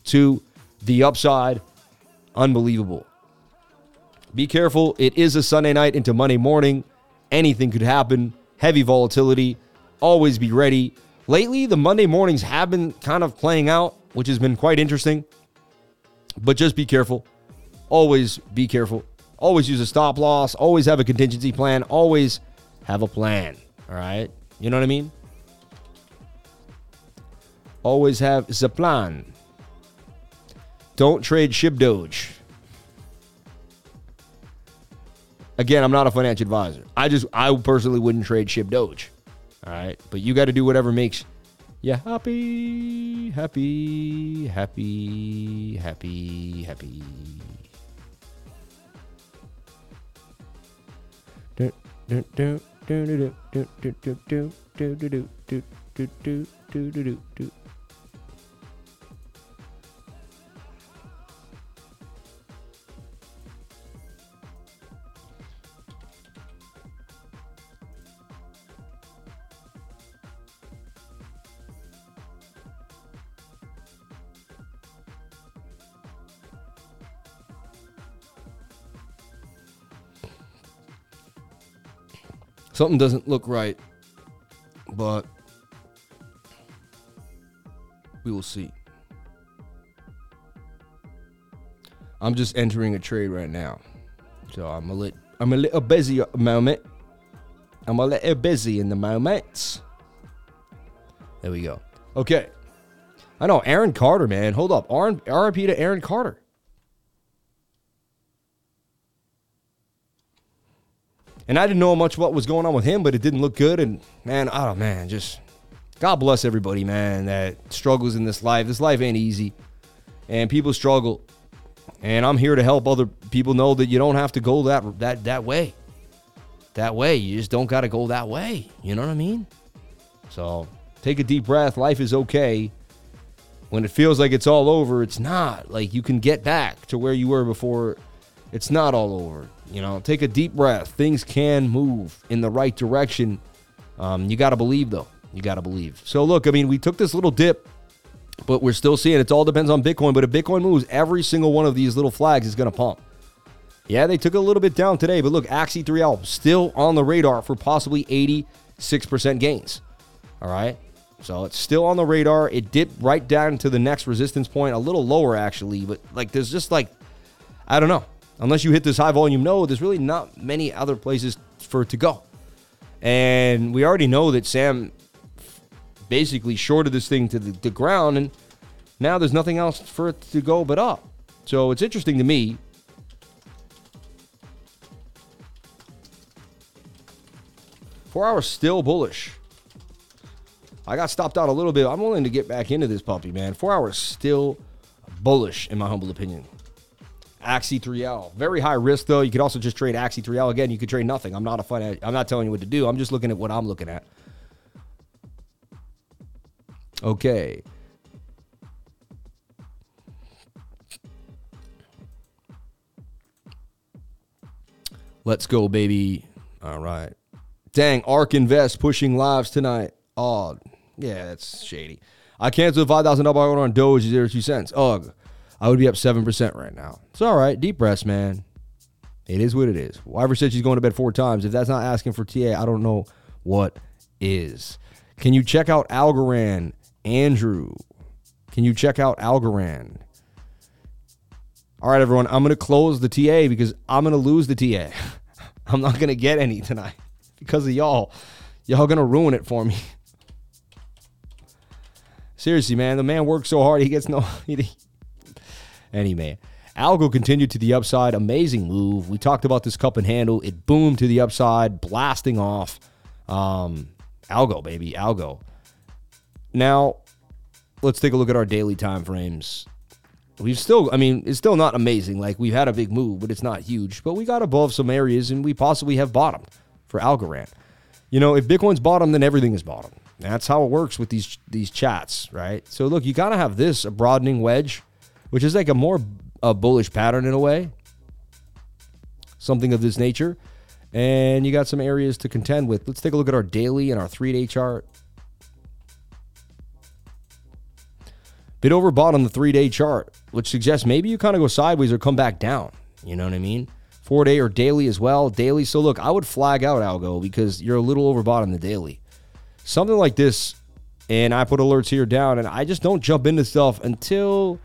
to the upside. Unbelievable. Be careful. It is a Sunday night into Monday morning. Anything could happen. Heavy volatility. Always be ready. Lately, the Monday mornings have been kind of playing out, which has been quite interesting. But just be careful. Always be careful. Always use a stop loss. Always have a contingency plan. Always have a plan. All right? You know what I mean? Always have a plan. Don't trade SHIB Doge. Again, I'm not a financial advisor. I just, I personally wouldn't trade SHIB Doge. All right. But you got to do whatever makes you happy, happy, happy, happy, happy. Do, do, do, do, do, do, do, do, do, do, do, do, do, do, do, do, do, Something doesn't look right, but we will see. I'm just entering a trade right now, so I'm a little I'm a little busy at the moment. I'm a little busy in the moment. There we go. Okay. I know Aaron Carter, man. Hold up. RP to Aaron Carter. And I didn't know much what was going on with him, but it didn't look good. And man, oh man, just God bless everybody, man, that struggles in this life. This life ain't easy. And people struggle. And I'm here to help other people know that you don't have to go that that that way. That way. You just don't gotta go that way. You know what I mean? So take a deep breath. Life is okay. When it feels like it's all over, it's not. Like you can get back to where you were before it's not all over. You know, take a deep breath. Things can move in the right direction. Um, you got to believe, though. You got to believe. So, look, I mean, we took this little dip, but we're still seeing it all depends on Bitcoin. But if Bitcoin moves, every single one of these little flags is going to pump. Yeah, they took a little bit down today, but look, Axie 3L still on the radar for possibly 86% gains. All right. So it's still on the radar. It dipped right down to the next resistance point, a little lower actually, but like there's just like I don't know. Unless you hit this high volume node, there's really not many other places for it to go. And we already know that Sam basically shorted this thing to the, the ground, and now there's nothing else for it to go but up. So it's interesting to me. Four hours still bullish. I got stopped out a little bit. I'm willing to get back into this puppy, man. Four hours still bullish, in my humble opinion. Axie 3L. Very high risk though. You could also just trade Axie 3L again. You could trade nothing. I'm not a fun. I'm not telling you what to do. I'm just looking at what I'm looking at. Okay. Let's go, baby. All right. Dang, Ark Invest pushing lives tonight. Oh, yeah, that's shady. I canceled a $5,000 order on Doge, zero two cents. Ugh. I would be up 7% right now. It's all right. Deep breaths, man. It is what it is. Wyver said she's going to bed four times. If that's not asking for TA, I don't know what is. Can you check out Algorand? Andrew, can you check out Algorand? All right, everyone, I'm going to close the TA because I'm going to lose the TA. (laughs) I'm not going to get any tonight (laughs) because of y'all. Y'all going to ruin it for me. (laughs) Seriously, man, the man works so hard, he gets no. Anyway, Algo continued to the upside. Amazing move. We talked about this cup and handle. It boomed to the upside, blasting off. Um, Algo, baby, Algo. Now, let's take a look at our daily time frames. We've still, I mean, it's still not amazing. Like we've had a big move, but it's not huge. But we got above some areas, and we possibly have bottomed for Algorand. You know, if Bitcoin's bottom, then everything is bottom. That's how it works with these these chats, right? So look, you gotta have this a broadening wedge, which is like a more a bullish pattern in a way, something of this nature, and you got some areas to contend with. Let's take a look at our daily and our three day chart. Bit overbought on the three day chart, which suggests maybe you kind of go sideways or come back down. You know what I mean? Four day or daily as well. Daily. So look, I would flag out Algo because you're a little overbought on the daily. Something like this, and I put alerts here down, and I just don't jump into stuff until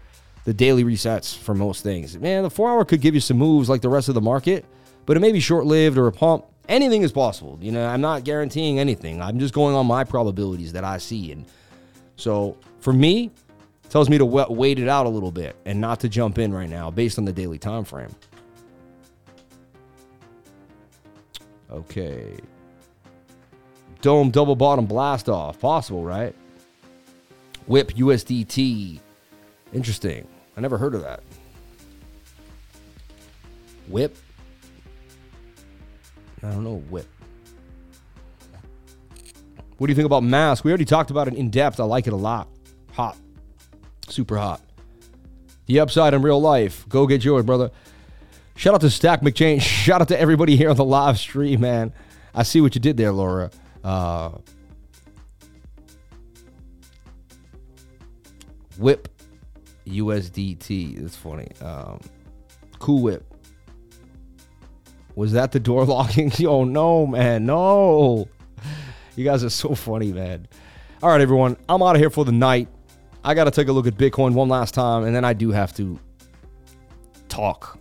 the daily resets for most things. Man, the four hour could give you some moves like the rest of the market, but it may be short lived or a pump. Anything is possible. You know, I'm not guaranteeing anything. I'm just going on my probabilities that I see. And so for me, tells me to wait it out a little bit and not to jump in right now based on the daily time frame. Okay. Dome double bottom blast off. Possible, right? Whip USDT. Interesting. I never heard of that. Whip. I don't know. Whip. What do you think about mask? We already talked about it in depth. I like it a lot. Hot. Super hot. The upside in real life. Go get yours, brother. Shout out to Stack McChain. (laughs) Shout out to everybody here on the live stream, man. I see what you did there, Laura. Uh, whip USDT. It's funny. Um, cool Whip. Was that the door (laughs) locking? oh, no, man. No. You guys are so funny, man. All right, everyone. I'm out of here for the night. I got to take a look at Bitcoin one last time, and then I do have to talk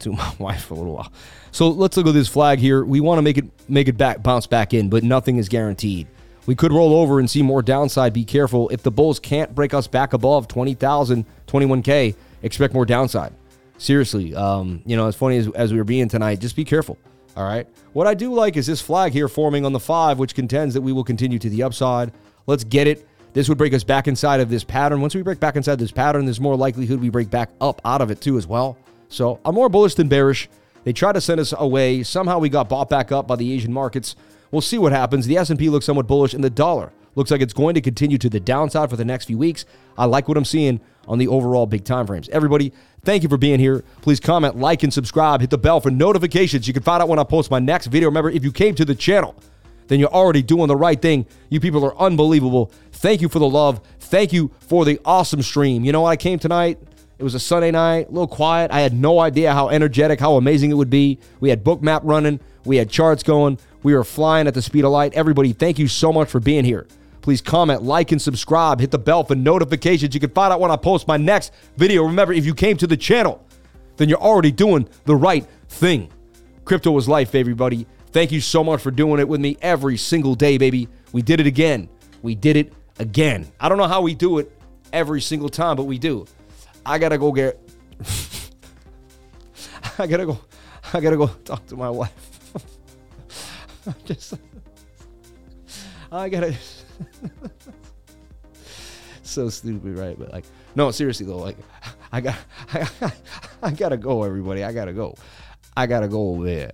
to (laughs) my wife for a little while. So let's look at this flag here. We want to make it make it back bounce back in, but nothing is guaranteed. We could roll over and see more downside. Be careful. If the bulls can't break us back above 20,000, 21K, expect more downside. Seriously, um, you know, as funny as, as we were being tonight, just be careful. All right. What I do like is this flag here forming on the five, which contends that we will continue to the upside. Let's get it. This would break us back inside of this pattern. Once we break back inside this pattern, there's more likelihood we break back up out of it too as well. So I'm more bullish than bearish. They tried to send us away. Somehow we got bought back up by the Asian markets. We'll see what happens. The S&P looks somewhat bullish, and the dollar looks like it's going to continue to the downside for the next few weeks. I like what I'm seeing on the overall big time frames. Everybody, thank you for being here. Please comment, like, and subscribe. Hit the bell for notifications. You can find out when I post my next video. Remember, if you came to the channel then you're already doing the right thing. You people are unbelievable. Thank you for the love. Thank you for the awesome stream. You know, I came tonight. It was a Sunday night, a little quiet. I had no idea how energetic, how amazing it would be. We had bookmap running, we had charts going, we were flying at the speed of light. Everybody, thank you so much for being here. Please comment, like, and subscribe. Hit the bell for notifications. You can find out when I post my next video. Remember, if you came to the channel, then you're already doing the right thing. Crypto is life, everybody. Thank you so much for doing it with me every single day, baby. We did it again. We did it again. I don't know how we do it every single time, but we do. I gotta go get. (laughs) I gotta go. I gotta go talk to my wife. (laughs) Just. I gotta. (laughs) so stupid, right? But like, no, seriously though, like, I got, I, I gotta go, everybody. I gotta go. I gotta go over there.